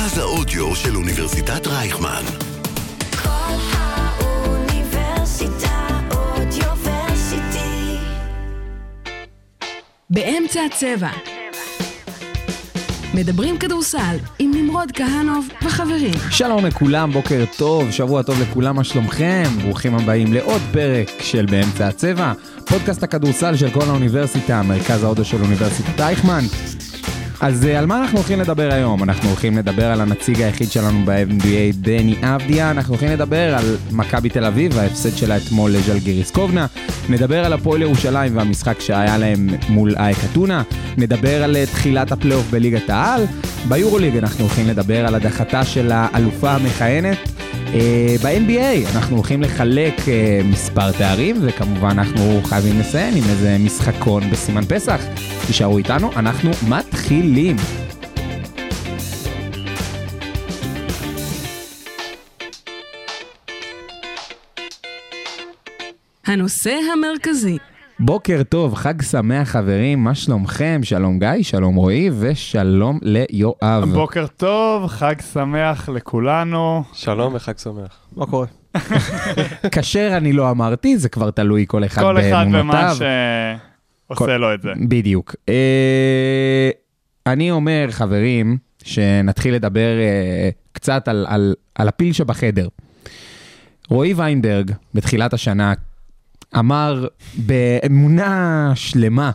מרכז האודיו של אוניברסיטת רייכמן. כל האוניברסיטה אודיוורסיטי. באמצע הצבע. מדברים כדורסל עם נמרוד כהנוב וחברים. שלום לכולם, בוקר טוב, שבוע טוב לכולם, מה שלומכם? ברוכים הבאים לעוד פרק של באמצע הצבע, פודקאסט הכדורסל של כל האוניברסיטה, מרכז ההודו של אוניברסיטת אייכמן. אז אה, על מה אנחנו הולכים לדבר היום? אנחנו הולכים לדבר על הנציג היחיד שלנו ב-NBA, דני אבדיה, אנחנו הולכים לדבר על מכבי תל אביב, ההפסד שלה אתמול לז'לגיריס קובנה, נדבר על הפועל ירושלים והמשחק שהיה להם מול אייק אתונה, נדבר על אה, תחילת הפלייאוף בליגת העל, ביורוליג אנחנו הולכים לדבר על הדחתה של האלופה המכהנת. אה, ב-NBA אנחנו הולכים לחלק אה, מספר תארים, וכמובן אנחנו חייבים לסיים עם איזה משחקון בסימן פסח. תישארו איתנו, אנחנו מתחילים. הנושא המרכזי, בוקר טוב, חג שמח חברים, מה שלומכם? שלום גיא, שלום רועי ושלום ליואב. בוקר טוב, חג שמח לכולנו. שלום וחג שמח. מה קורה? כשר אני לא אמרתי, זה כבר תלוי כל אחד כל אחד במה באמונותיו. שעושה כל- לו את זה. בדיוק. אה, אני אומר, חברים, שנתחיל לדבר אה, קצת על, על, על הפיל שבחדר. רועי ויינברג, בתחילת השנה, אמר באמונה שלמה,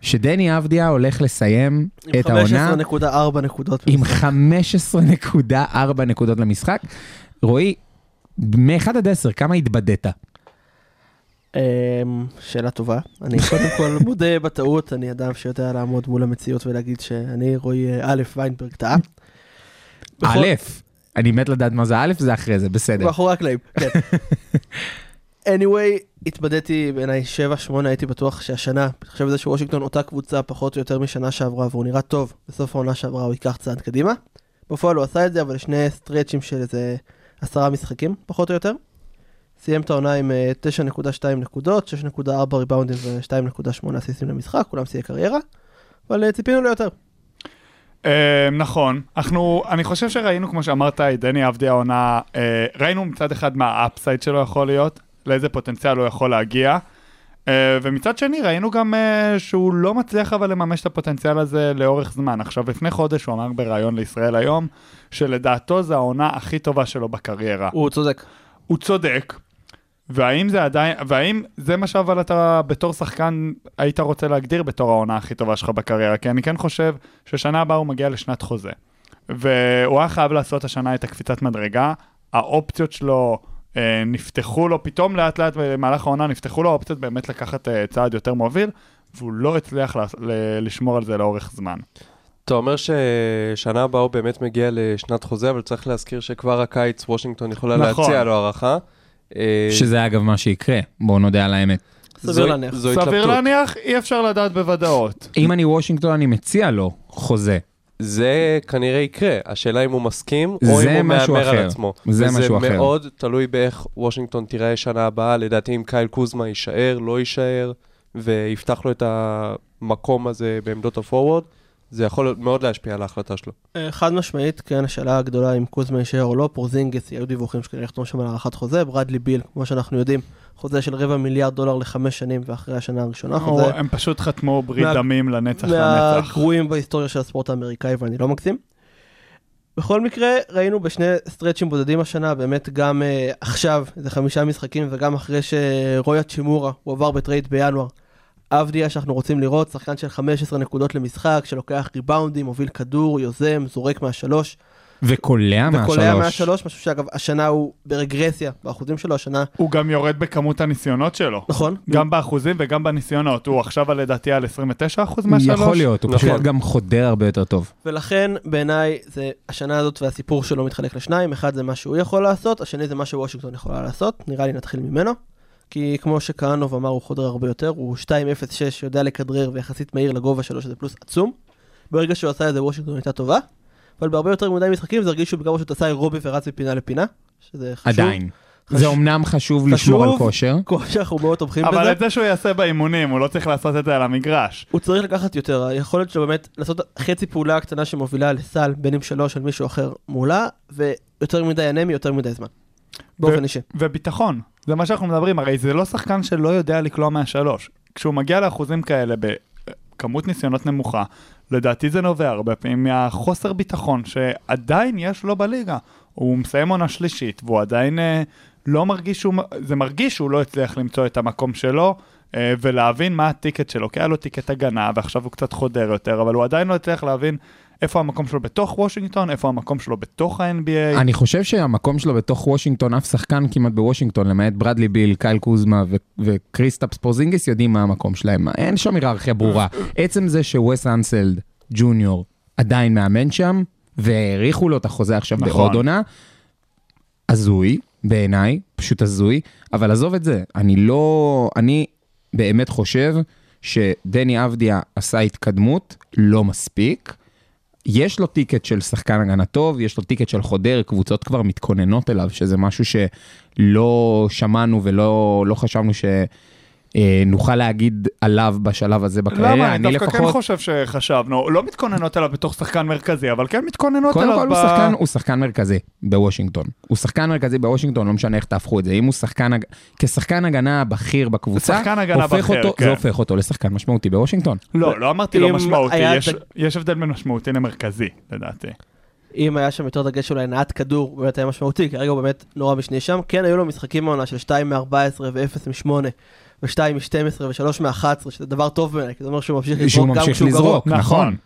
שדני אבדיה הולך לסיים את העונה 15.4 נקודות. עם במשחק. 15.4 נקודות למשחק. רועי, מ-1 עד 10, כמה התבדית? אמ, שאלה טובה. אני קודם כל מודה בטעות, אני אדם שיודע לעמוד מול המציאות ולהגיד שאני רועי אה, א' ויינברג טעה. א', אני מת לדעת מה זה א', זה אחרי זה, בסדר. מאחורי הקלעים, כן. anyway, התבדיתי בעיניי 7-8, הייתי בטוח שהשנה, אני חושב שזה שוושינגטון אותה קבוצה פחות או יותר משנה שעברה, והוא נראה טוב, בסוף העונה שעברה הוא ייקח צעד קדימה. בפועל הוא עשה את זה, אבל שני סטרצ'ים של איזה עשרה משחקים, פחות או יותר. סיים את העונה עם אה, 9.2 נקודות, 6.4 ריבאונדים ו-2.8 אסיסטים למשחק, כולם שיאי קריירה, אבל אה, ציפינו ליותר. אה, נכון, אנחנו, אני חושב שראינו, כמו שאמרת, דני אבדיה העונה, אה, ראינו מצד אחד מה האפסייד שלו יכול להיות, לאיזה פוטנציאל הוא יכול להגיע, אה, ומצד שני ראינו גם אה, שהוא לא מצליח אבל לממש את הפוטנציאל הזה לאורך זמן. עכשיו, לפני חודש הוא אמר בריאיון לישראל היום, שלדעתו זו העונה הכי טובה שלו בקריירה. הוא צודק. הוא צודק, והאם זה עדיין, והאם זה מה שאבל אתה בתור שחקן היית רוצה להגדיר בתור העונה הכי טובה שלך בקריירה? כי אני כן חושב ששנה הבאה הוא מגיע לשנת חוזה. והוא היה חייב לעשות השנה את הקפיצת מדרגה, האופציות שלו נפתחו לו, פתאום לאט לאט במהלך העונה נפתחו לו האופציות באמת לקחת אה, צעד יותר מוביל, והוא לא הצליח לשמור על זה לאורך זמן. אתה אומר ששנה הבאה הוא באמת מגיע לשנת חוזה, אבל צריך להזכיר שכבר הקיץ וושינגטון יכולה נכון. להציע לו הערכה. אה, שזה אגב מה שיקרה, בואו נודה על האמת. סביר זו- להניח. זו סביר. להניח, אי אפשר לדעת בוודאות. אם אני וושינגטון, אני מציע לו חוזה. זה כנראה יקרה, השאלה אם הוא מסכים, או זה אם הוא מהמר על. עצמו. זה משהו אחר. וזה מאוד תלוי באיך וושינגטון תיראה שנה הבאה, לדעתי אם קייל קוזמה יישאר, לא יישאר, ויפתח לו את המקום הזה בעמדות הפורוורד, זה יכול מאוד להשפיע על ההחלטה שלו. אה, חד משמעית, כן, השאלה הגדולה אם קוזמה יישאר או לא, פורזינגס, היו דיווחים שכנראה יחתום שם על הארכת חוזה, ברדלי ביל, כמו שאנחנו יודעים, חוזה של רבע מיליארד דולר לחמש שנים, ואחרי השנה הראשונה חוזה או, הם פשוט חתמו ברית מה- דמים לנצח לנצח. מהגרועים בהיסטוריה של הספורט האמריקאי, ואני לא מגזים. בכל מקרה, ראינו בשני סטרצ'ים בודדים השנה, באמת גם אה, עכשיו, איזה חמישה משחקים, וגם אחרי שרוי האצ'ימורה הוא עבר בטרייד בינואר. אבדיה שאנחנו רוצים לראות, שחקן של 15 נקודות למשחק, שלוקח ריבאונדים, מוביל כדור, יוזם, זורק מהשלוש, וקולע וקולע מהשלוש. מהשלוש, משהו שאגב, השנה הוא ברגרסיה, באחוזים שלו השנה, הוא גם יורד בכמות הניסיונות שלו. נכון? גם באחוזים וגם בניסיונות. הוא עכשיו לדעתי על 29% מהשלוש. יכול להיות, הוא נכון. פשוט גם חודר הרבה יותר טוב. ולכן בעיניי זה השנה הזאת והסיפור שלו מתחלק לשניים, אחד זה מה שהוא יכול לעשות, השני זה מה שוושינגטון יכולה לעשות, נראה לי נתחיל ממנו. כי כמו שכהנוב אמר, הוא חודר הרבה יותר, הוא 2.06, יודע לכדרר ויחסית מהיר לגובה שלו, שזה פלוס עצום. ברגע שהוא עשה את זה, וושינגטון הייתה טובה, אבל בהרבה יותר מדי משחקים זה הרגיש שהוא בגלל שהוא עשה אירובי ורץ מפינה לפינה, שזה חשוב. עדיין. זה אומנם חשוב לשמור על כושר. כושר, אנחנו מאוד תומכים בזה. אבל את זה שהוא יעשה באימונים, הוא לא צריך לעשות את זה על המגרש. הוא צריך לקחת יותר, היכולת שלו באמת לעשות חצי פעולה קטנה שמובילה לסל, בין אם שלוש של מישהו אחר מולה, ויותר מדי אנמי, יותר מדי זמן. באופן אישי. וביטחון, זה מה שאנחנו מדברים, הרי זה לא שחקן שלא יודע לקלוע מהשלוש. כשהוא מגיע לאחוזים כאלה בכמות ניסיונות נמוכה, לדעתי זה נובע הרבה פעמים מהחוסר ביטחון שעדיין יש לו בליגה. הוא מסיים עונה שלישית, והוא עדיין אה, לא מרגיש שהוא, זה מרגיש שהוא לא הצליח למצוא את המקום שלו. אה, ולהבין מה הטיקט שלו, כי היה לו טיקט הגנה ועכשיו הוא קצת חודר יותר, אבל הוא עדיין לא הצליח להבין איפה המקום שלו בתוך וושינגטון, איפה המקום שלו בתוך ה-NBA. אני חושב שהמקום שלו בתוך וושינגטון, אף שחקן כמעט בוושינגטון, למעט ברדלי ביל, קייל קוזמה ו- וקריסטאפס יודעים מה המקום שלהם. אין שם היררכיה ברורה. עצם זה שווס אנסלד ג'וניור עדיין מאמן שם, והאריכו לו את החוזה עכשיו נכון. בעוד עונה, הזוי, בעיניי, פשוט הזוי, אבל עזוב את זה, אני לא, אני באמת חושב שדני אבדיה עשה התקדמות, לא מספיק. יש לו ticket של שחקן הגנה טוב, יש לו ticket של חודר, קבוצות כבר מתכוננות אליו, שזה משהו שלא שמענו ולא לא חשבנו שנוכל להגיד עליו בשלב הזה בקריירה. למה? אני דווקא לפחות... כן חושב שחשבנו, לא מתכוננות אליו בתוך שחקן מרכזי, אבל כן מתכוננות קודם אליו כל ב... הוא שחקן, הוא שחקן מרכזי בוושינגטון. הוא שחקן מרכזי בוושינגטון, לא משנה איך תהפכו את זה. אם הוא שחקן, כשחקן הגנה בכיר בקבוצה, שחקן הגנה הופך בכיר, אותו, כן. זה הופך אותו לשחקן משמעותי בוושינגטון. לא, לא אמרתי לא אם משמעותי, יש- את- יש הבדל בין משמעותי למרכזי, לדעתי. אם היה שם יותר דגש אולי נעת כדור, הוא באמת היה משמעותי, כרגע הוא באמת נורא משני שם. כן, היו לו משחקים מהעונה של 2 מ-14 ו-0 מ-8 ו-2 מ-12 ו-3 מ-11, שזה דבר טוב בעיניי, כי זה אומר שהוא ממשיך לזרוק גם ממשיך כשהוא גרוע. לזרוק, נכון.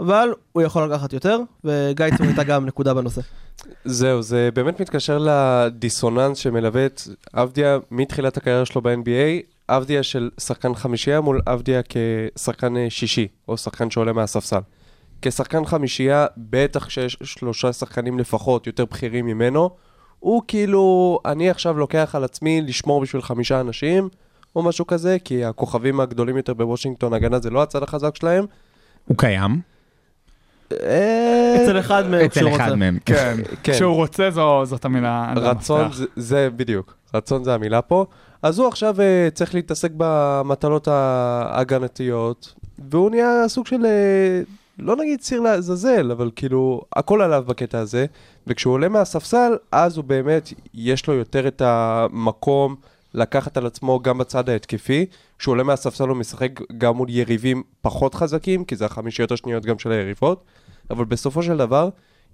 אבל הוא יכול לקחת יותר, וגיא צור הייתה גם נקודה בנושא. זהו, זה באמת מתקשר לדיסוננס שמלווה את עבדיה מתחילת הקריירה שלו ב-NBA, עבדיה של שחקן חמישייה מול עבדיה כשחקן אה, שישי, או שחקן שעולה מהספסל. כשחקן חמישייה, בטח כשיש שלושה שחקנים לפחות יותר בכירים ממנו, הוא כאילו, אני עכשיו לוקח על עצמי לשמור בשביל חמישה אנשים, או משהו כזה, כי הכוכבים הגדולים יותר בוושינגטון, הגנה זה לא הצד החזק שלהם. הוא קיים, אה, אצל אחד מהם, אצל אחד. מהם. כן, כן. כשהוא רוצה זאת המילה. רצון. זה, זה בדיוק, רצון זה המילה פה. אז הוא עכשיו uh, צריך להתעסק במטלות ההגנתיות, והוא נהיה סוג של, uh, לא נגיד ציר לעזאזל, אבל כאילו, הכל עליו בקטע הזה, וכשהוא עולה מהספסל, אז הוא באמת, יש לו יותר את המקום לקחת על עצמו גם בצד ההתקפי. כשהוא עולה מהספסל הוא משחק גם מול יריבים פחות חזקים, כי זה החמישיות השניות גם של היריבות, אבל בסופו של דבר,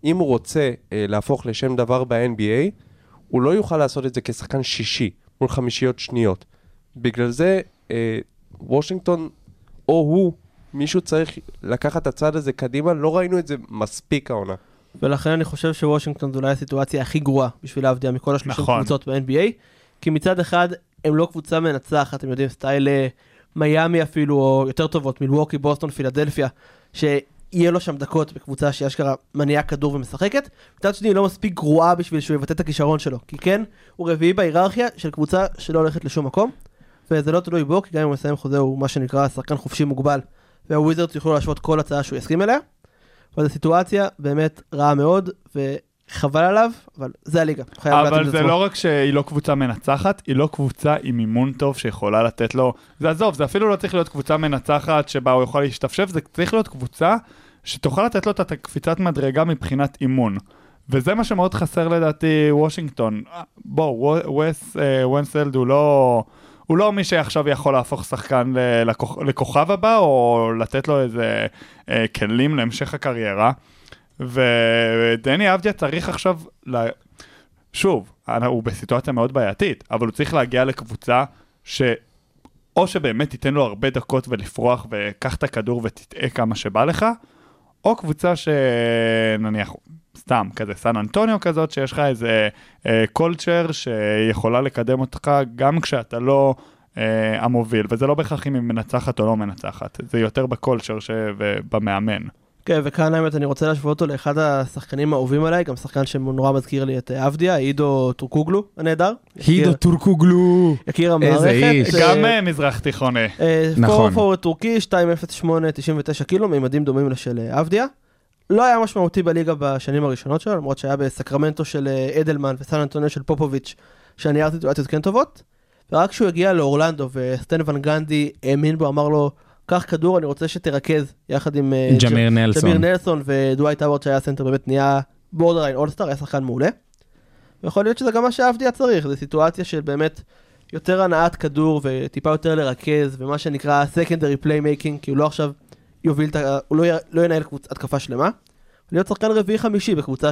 אם הוא רוצה אה, להפוך לשם דבר ב-NBA, הוא לא יוכל לעשות את זה כשחקן שישי מול חמישיות שניות. בגלל זה, אה, וושינגטון, או הוא, מישהו צריך לקחת את הצד הזה קדימה, לא ראינו את זה מספיק העונה. ולכן אני חושב שוושינגטון זו אולי הסיטואציה הכי גרועה בשביל להבדיע מכל השלושים נכון. קבוצות ב-NBA, כי מצד אחד הם לא קבוצה מנצחת, אתם יודעים, סטייל אה, מיאמי אפילו, או יותר טובות, מילווקי, בוסטון, פילדלפיה, שיהיה לו שם דקות בקבוצה שאשכרה מניעה כדור ומשחקת. מצד שני, היא לא מספיק גרועה בשביל שהוא יבטא את הכישרון שלו, כי כן, הוא רביעי בהיררכיה של קבוצה שלא הולכת לשום מקום, וזה לא תלוי בו, כי גם אם הוא מסיים חוזה הוא מה שנקרא שחקן חופשי מוגבל, והוויזרדס יוכלו להשוות כל הצעה שהוא יסכים אליה. אבל זו סיטואציה באמת רעה מאוד, וחבל עליו, אבל זה הליגה. אבל זה. לא רק שהיא לא קבוצה מנצחת, היא לא קבוצה עם אימון טוב שיכולה לתת לו... זה עזוב, זה אפילו לא צריך להיות קבוצה מנצחת שבה הוא יכול להשתפשף, זה צריך להיות קבוצה שתוכל לתת לו את הקפיצת מדרגה מבחינת אימון. וזה מה שמאוד חסר לדעתי וושינגטון. בואו, ווס אה, ונסלד הוא לא... הוא לא מי שעכשיו יכול להפוך שחקן לכוכב הבא, או לתת לו איזה אה, כלים להמשך הקריירה. ודני אבדיה צריך עכשיו, לה... שוב, הוא בסיטואציה מאוד בעייתית, אבל הוא צריך להגיע לקבוצה ש... או שבאמת תיתן לו הרבה דקות ולפרוח וקח את הכדור ותטעה כמה שבא לך, או קבוצה שנניח, סתם, כזה סן אנטוניו כזאת, שיש לך איזה קולצ'ר שיכולה לקדם אותך גם כשאתה לא אה, המוביל, וזה לא בהכרח אם היא מנצחת או לא מנצחת, זה יותר בקולצ'ר. ובמאמן. כן, וכאן האמת אני רוצה להשוות אותו לאחד השחקנים האהובים עליי, גם שחקן שנורא מזכיר לי את אה, עבדיה, עידו טורקוגלו הנהדר. הידו טורקוגלו. יקיר איזה המערכת. איש. אה, גם אה, מזרח תיכוני. נכון. power forward טורקי, 208, 99 קילו, מימדים דומים לשל עבדיה. לא היה משמעותי בליגה בשנים הראשונות שלו, למרות שהיה בסקרמנטו של אדלמן וסן אנטוניו של פופוביץ', שני סיטואציות כן טובות. ורק כשהוא הגיע לאורלנדו וסטן ון גנדי האמין בו, אמר לו, קח כדור, אני רוצה שתרכז יחד עם אה, ג'מיר נלסון. ג'מיר נלסון ודווייט האוורד שהיה סנטר באמת נהיה בורדריין אולסטאר, היה שחקן מעולה. ויכול להיות שזה גם מה שאבדיה צריך, זו סיטואציה של באמת יותר הנעת כדור וטיפה יותר לרכז, ומה שנקרא secondary playmaking, כי הוא לא עכשיו יוביל. הוא לא, י... לא ינהל קבוצ... התקפה שלמה. להיות שחקן רביעי חמישי בקבוצה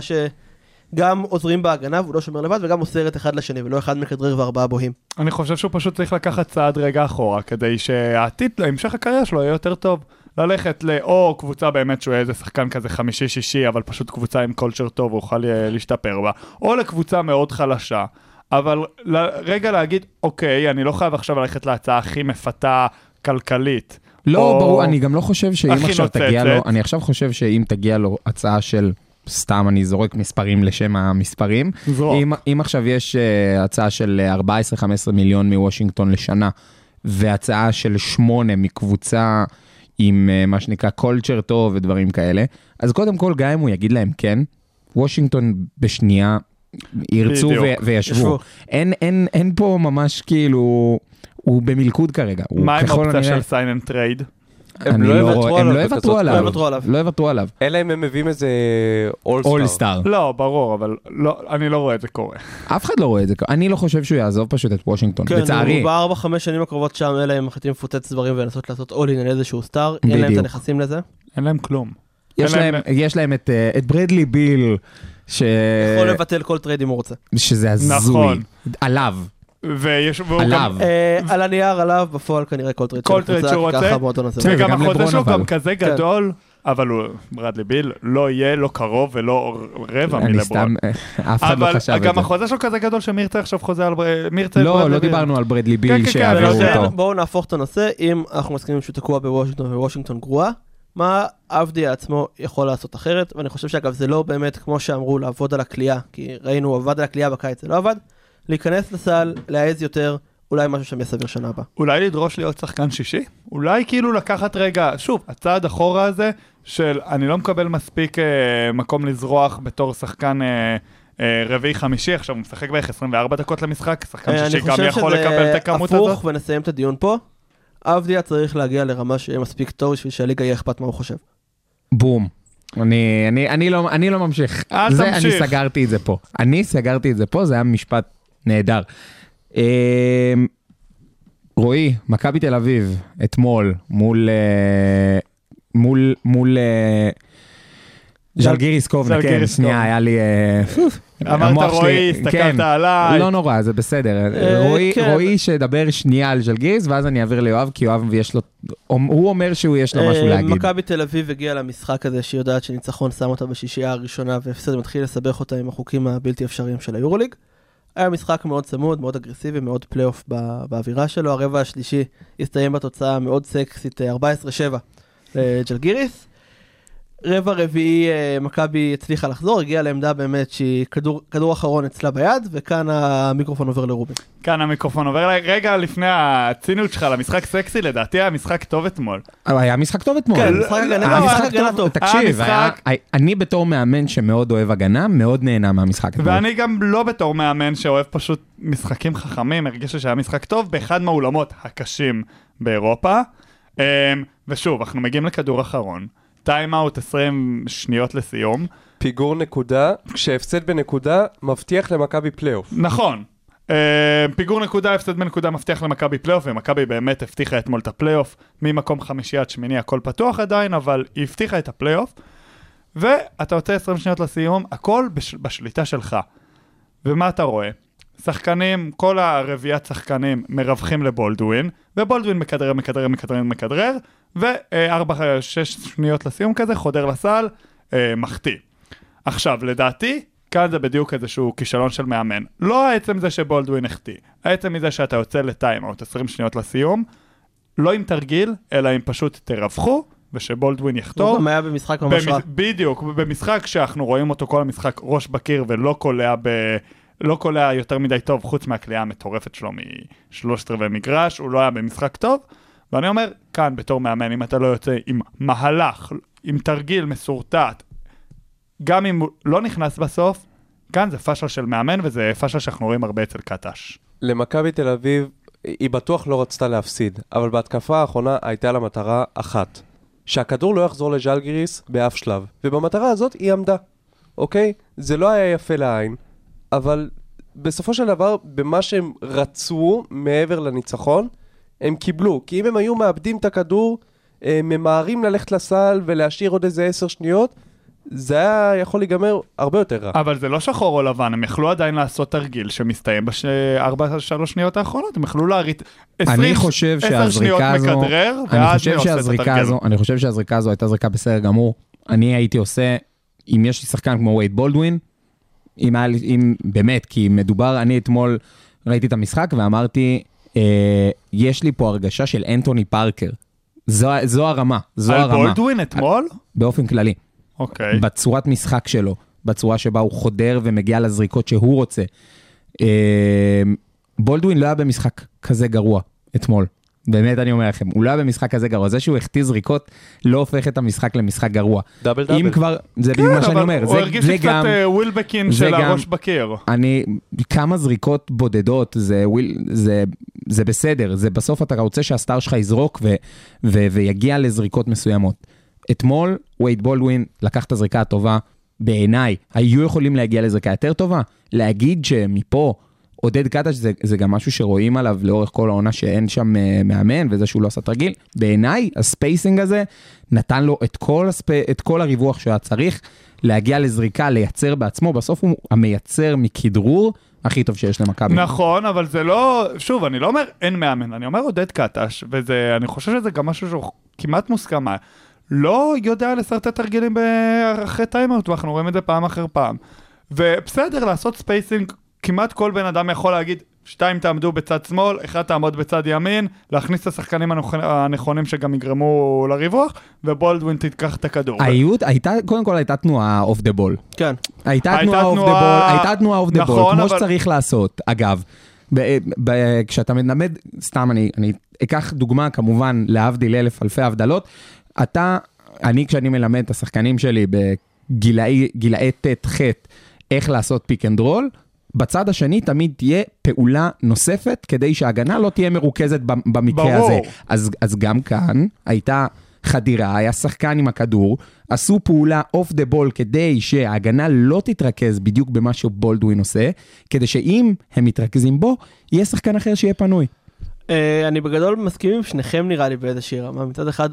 שגם עוזרים בהגנה והוא לא שומר לבד וגם מוסר את אחד לשני ולא אחד מכדרר וארבעה בוהים. אני חושב שהוא פשוט צריך לקחת צעד רגע אחורה, כדי שהעתיד, המשך הקריירה שלו יהיה יותר טוב. ללכת לאו קבוצה באמת שהוא איזה שחקן כזה חמישי-שישי, אבל פשוט קבוצה עם קולצ'ר טוב והוא יוכל אה, להשתפר בה, או לקבוצה מאוד חלשה. אבל ל- רגע להגיד, אוקיי, אני לא חייב עכשיו ללכת להצעה הכי מפתה כלכלית. לא, או- ברור, אני גם לא חושב שאם עכשיו נוצצת. תגיע לו, אני עכשיו חושב שאם תגיע לו הצעה של, סתם אני זורק מספרים לשם המספרים, זרוק. אם, אם עכשיו יש uh, הצעה של אה, 14-15 מיליון מוושינגטון לשנה, והצעה של 8 מקבוצה עם אה, מה שנקרא culture טוב ודברים כאלה, אז קודם כל, גם אם הוא יגיד להם כן, וושינגטון בשנייה ירצו. ו- וישבו. ישבו. אין, אין, אין פה ממש כאילו, הוא במלכוד כרגע. מה עם ככל אופציה הנראה- של and trade? הם לא רואה- יוותרו הם עליו לא יוותרו עליו. לא יוותרו עליו. לא יוותרו עליו. אלא אם הם מביאים איזה all-star. לא, ברור, אבל לא, אני לא רואה את זה קורה. אף אחד לא רואה את זה. אני לא חושב שהוא יעזוב פשוט את וושינגטון. כן, לצערי. הוא בארבע חמש שנים הקרובות שם, אלא הם מחליטים לפוצץ דברים ולנסות לעשות all-in על איזשהו star, אין להם את. הנכסים לזה. אין להם כלום. יש להם- להם- יש להם את אה, את ברדלי ביל, ש- יכול לבטל כל trade אם הוא רוצה. שזה הזוי. נכון. עליו. ויש, גם, עליו. אה, על הנייר עליו, בפועל כנראה כל trade כל trade שהוא רוצה. ככה המועדון הזה. בסדר, עובד. וגם גם החוזה שלו אבל. גם כזה כן. גדול, אבל הוא, ברדלי ביל, לא יהיה, לא קרוב ולא רבע אני מלברון. סתם, אה, אף אחד לא אבל חשב את גם זה. החוזה שלו כזה גדול שמי ירצה עכשיו חוזה על בר- מי ירצה את לא, לא. דיברנו על ברדלי כן, ביל כן, שיעבירו כן, אותו. בואו נהפוך את הנושא, אם אנחנו מסכימים שהוא תקוע בוושינגטון ווושינגטון גרועה, מה אבדיה עצמו יכול לעשות אחרת, ואני חושב שאגב זה לא באמת כמו שאמרו לעבוד על הכלייה, כי ראינו הוא עבד על הכלייה בקיץ, זה לא עבד, להיכנס לסל, להעז יותר, אולי משהו שם יהיה סביר שנה הבאה. אולי לדרוש להיות שחקן שישי? אולי כאילו לקחת רגע, שוב, הצעד אחורה הזה של אני לא מקבל מספיק אה, מקום לזרוח בתור שחקן אה, אה, רביעי חמישי, עכשיו הוא משחק בערך 24 דקות למשחק, שחקן אה, שישי אני גם חושב יכול לקבל שזה את הכמות הזאת. הפוך ונסיים את הדיון פה. אבדיה צריך להגיע לרמה שיהיה מספיק טוב בשביל שהליגה יהיה אכפת מה הוא חושב. בום. אני, אני, אני, לא, אני לא ממשיך. אל זה, תמשיך. אני סגרתי את זה פה. אני סגרתי את זה פה, זה היה משפט נהדר. אה, רועי, מכבי תל אביב, אתמול, מול... אה, מול... מול... אה, ז'לגיריס קובנה, כן, שנייה. היה לי... אה, אמרת רועי, הסתכלת כן. עליי. לא נורא, זה בסדר. רועי, כן. רועי שידבר שנייה על ז'לגיריס, ואז אני אעביר ליואב, כי יואב יש לו... הוא אומר שהוא יש לו משהו להגיד. מכבי תל אביב הגיעה למשחק הזה שהיא יודעת שניצחון שם אותה בשישייה הראשונה והפסד מתחיל לסבך אותה עם החוקים הבלתי אפשריים של היורוליג. היה משחק מאוד צמוד, מאוד אגרסיבי, מאוד פלייאוף בא- באווירה שלו. הרבע השלישי הסתיים בתוצאה מאוד סקסית, אה, 14-7 לג'לגיריס. רבע רביעי אה, מכבי הצליחה לחזור, הגיעה לעמדה באמת שהיא כדור, כדור אחרון אצלה ביד, וכאן המיקרופון עובר לרובין. כאן המיקרופון עובר. רגע לפני הציניות שלך למשחק סקסי, לדעתי היה משחק טוב אתמול. היה משחק טוב אתמול. כן, לא, משחק לא, הגנה, משחק הגנה טוב. תקשיב, אני בתור מאמן שמאוד אוהב הגנה, מאוד נהנה מהמשחק אתמול. ואני גם לא בתור מאמן שאוהב פשוט משחקים חכמים, הרגיש לי שהיה משחק טוב באחד מהאולמות הקשים באירופה. אמ, ושוב, אנחנו מגיעים לכדור אחרון. טיים-אאוט 20 שניות לסיום. פיגור נקודה, כשהפסד בנקודה, מבטיח למכבי פלייאוף. נכון. אמ, פיגור נקודה, הפסד בנקודה מבטיח למכבי פלייאוף, ומכבי באמת הבטיחה אתמול את הפלייאוף. ממקום חמישי עד שמיני הכל פתוח עדיין, אבל היא הבטיחה את הפלייאוף. ואתה יוצא 20 שניות לסיום, הכל בש... בשליטה שלך. ומה אתה רואה? שחקנים, כל הרביעיית שחקנים מרווחים לבולדווין, ובולדווין מכדרר, מכדרר, מכדרר, מכדרר, וארבע, שש שניות לסיום כזה, חודר לסל, אה, מחטיא. עכשיו, לדעתי, כאן זה בדיוק איזשהו כישלון של מאמן. לא העצם זה שבולדווין החטיא, העצם מזה שאתה יוצא לטיימאוט 20 שניות לסיום, לא עם תרגיל, אלא אם פשוט תרווחו, ושבולדווין הוא יחתור. גם היה במשחק ממש רע. בדיוק, במשחק שאנחנו רואים אותו כל המשחק ראש בקיר ולא קולע ב... לא קולע יותר מדי טוב, חוץ מהקליעה המטורפת שלו משלושת רבעי מגרש, הוא לא היה במשחק טוב. ואני אומר, כאן בתור מאמן, אם אתה לא יוצא עם מהלך, עם תרגיל מסורטט, גם אם הוא לא נכנס בסוף, שחקן, זה פאשלה של מאמן, וזה פאשלה שאנחנו רואים הרבה אצל קטש. למכבי תל אביב, היא בטוח לא רצתה להפסיד, אבל בהתקפה האחרונה הייתה לה מטרה אחת, שהכדור לא יחזור לז'לגיריס באף שלב, ובמטרה הזאת היא עמדה, אוקיי? זה לא היה יפה לעין, אבל בסופו של דבר, במה שהם רצו מעבר לניצחון, הם קיבלו, כי אם הם היו מאבדים את הכדור, אה, ממהרים ללכת לסל ולהשאיר עוד איזה עשר שניות, זה היה יכול להיגמר הרבה יותר רע. אבל זה לא שחור או לבן, הם יכלו עדיין לעשות תרגיל שמסתיים בארבע, שלוש שניות האחרונות, הם יכלו להריץ 20, אני חושב 10 שניות הזו, מכדרר, אני ואז חושב מי עושה את התרגיל. הזו, אני חושב שהזריקה הזו הייתה זריקה בסדר גמור. אני הייתי עושה, אם יש לי שחקן כמו וייד בולדווין, אם היה לי, אם באמת, כי מדובר, אני אתמול ראיתי את המשחק ואמרתי, אה, יש לי פה הרגשה של אנטוני פארקר. זו, זו הרמה, זו על הרמה, בולדווין אתמול? באופן כללי. אוקיי. בצורת משחק שלו, בצורה שבה הוא חודר ומגיע לזריקות שהוא רוצה. אה, בולדווין לא היה במשחק כזה גרוע אתמול. באמת אני אומר לכם, הוא לא היה במשחק כזה גרוע. זה שהוא החטיא זריקות לא הופך את המשחק למשחק גרוע. דאבל אם דאבל. כבר, זה בדיוק מה שאני אומר. כן, הוא זה, הרגיש לי קצת גם, אה, ווילבקין זה של גם- הראש בקיר. אני, כמה זריקות בודדות, זה, וויל, זה, זה בסדר, זה בסוף אתה רוצה שהסטאר שלך יזרוק ו, ו, ויגיע לזריקות מסוימות. אתמול וייד בולדווין לקח את הזריקה הטובה, בעיניי, היו יכולים להגיע לזריקה יותר טובה. להגיד שמפה עודד קטש זה, זה גם משהו שרואים עליו לאורך כל העונה שאין שם אה, מאמן וזה שהוא לא עשה תרגיל. בעיניי הספייסינג הזה נתן לו את כל, הספ... את כל הריווח שהיה צריך להגיע לזריקה, לייצר בעצמו, בסוף הוא המייצר מכדרור הכי טוב שיש למכבי. נכון, אבל זה לא, שוב, אני לא אומר אין מאמן, אני אומר עודד קטש, וזה, אני חושב שזה גם משהו שהוא כמעט מוסכם, לא יודע לשרטט תרגילים אחרי טיימאוט, ואנחנו רואים את זה פעם אחר פעם. ובסדר, לעשות spacing, כמעט כל בן אדם יכול להגיד, שתיים תעמדו בצד שמאל, אחד תעמוד בצד ימין, להכניס את השחקנים הנכונים שגם יגרמו לריווח, ובולדווין תיקח את הכדור. האיות, הייתה, קודם כל הייתה תנועה off the ball. כן. הייתה תנועה off the ball, הייתה תנועה off the ball, כמו אבל- שצריך לעשות. אגב, ב- ב- כשאתה מלמד, סתם אני, אני אקח דוגמה, כמובן, להבדיל אלף אלפי הבדלות, אתה, אני כשאני מלמד את השחקנים שלי בגילאי גילאי ט'-ח' איך לעשות pick and roll, בצד השני תמיד תהיה פעולה נוספת כדי שההגנה לא תהיה מרוכזת במקרה ברור. הזה. אז, אז גם כאן הייתה חדירה, היה שחקן עם הכדור, עשו פעולה off the ball כדי שההגנה לא תתרכז בדיוק במה שבולדווין עושה, כדי שאם הם מתרכזים בו, יהיה שחקן אחר שיהיה פנוי. אה, אני בגדול מסכים עם שניכם נראה לי באיזושהי רמה. מצד אחד,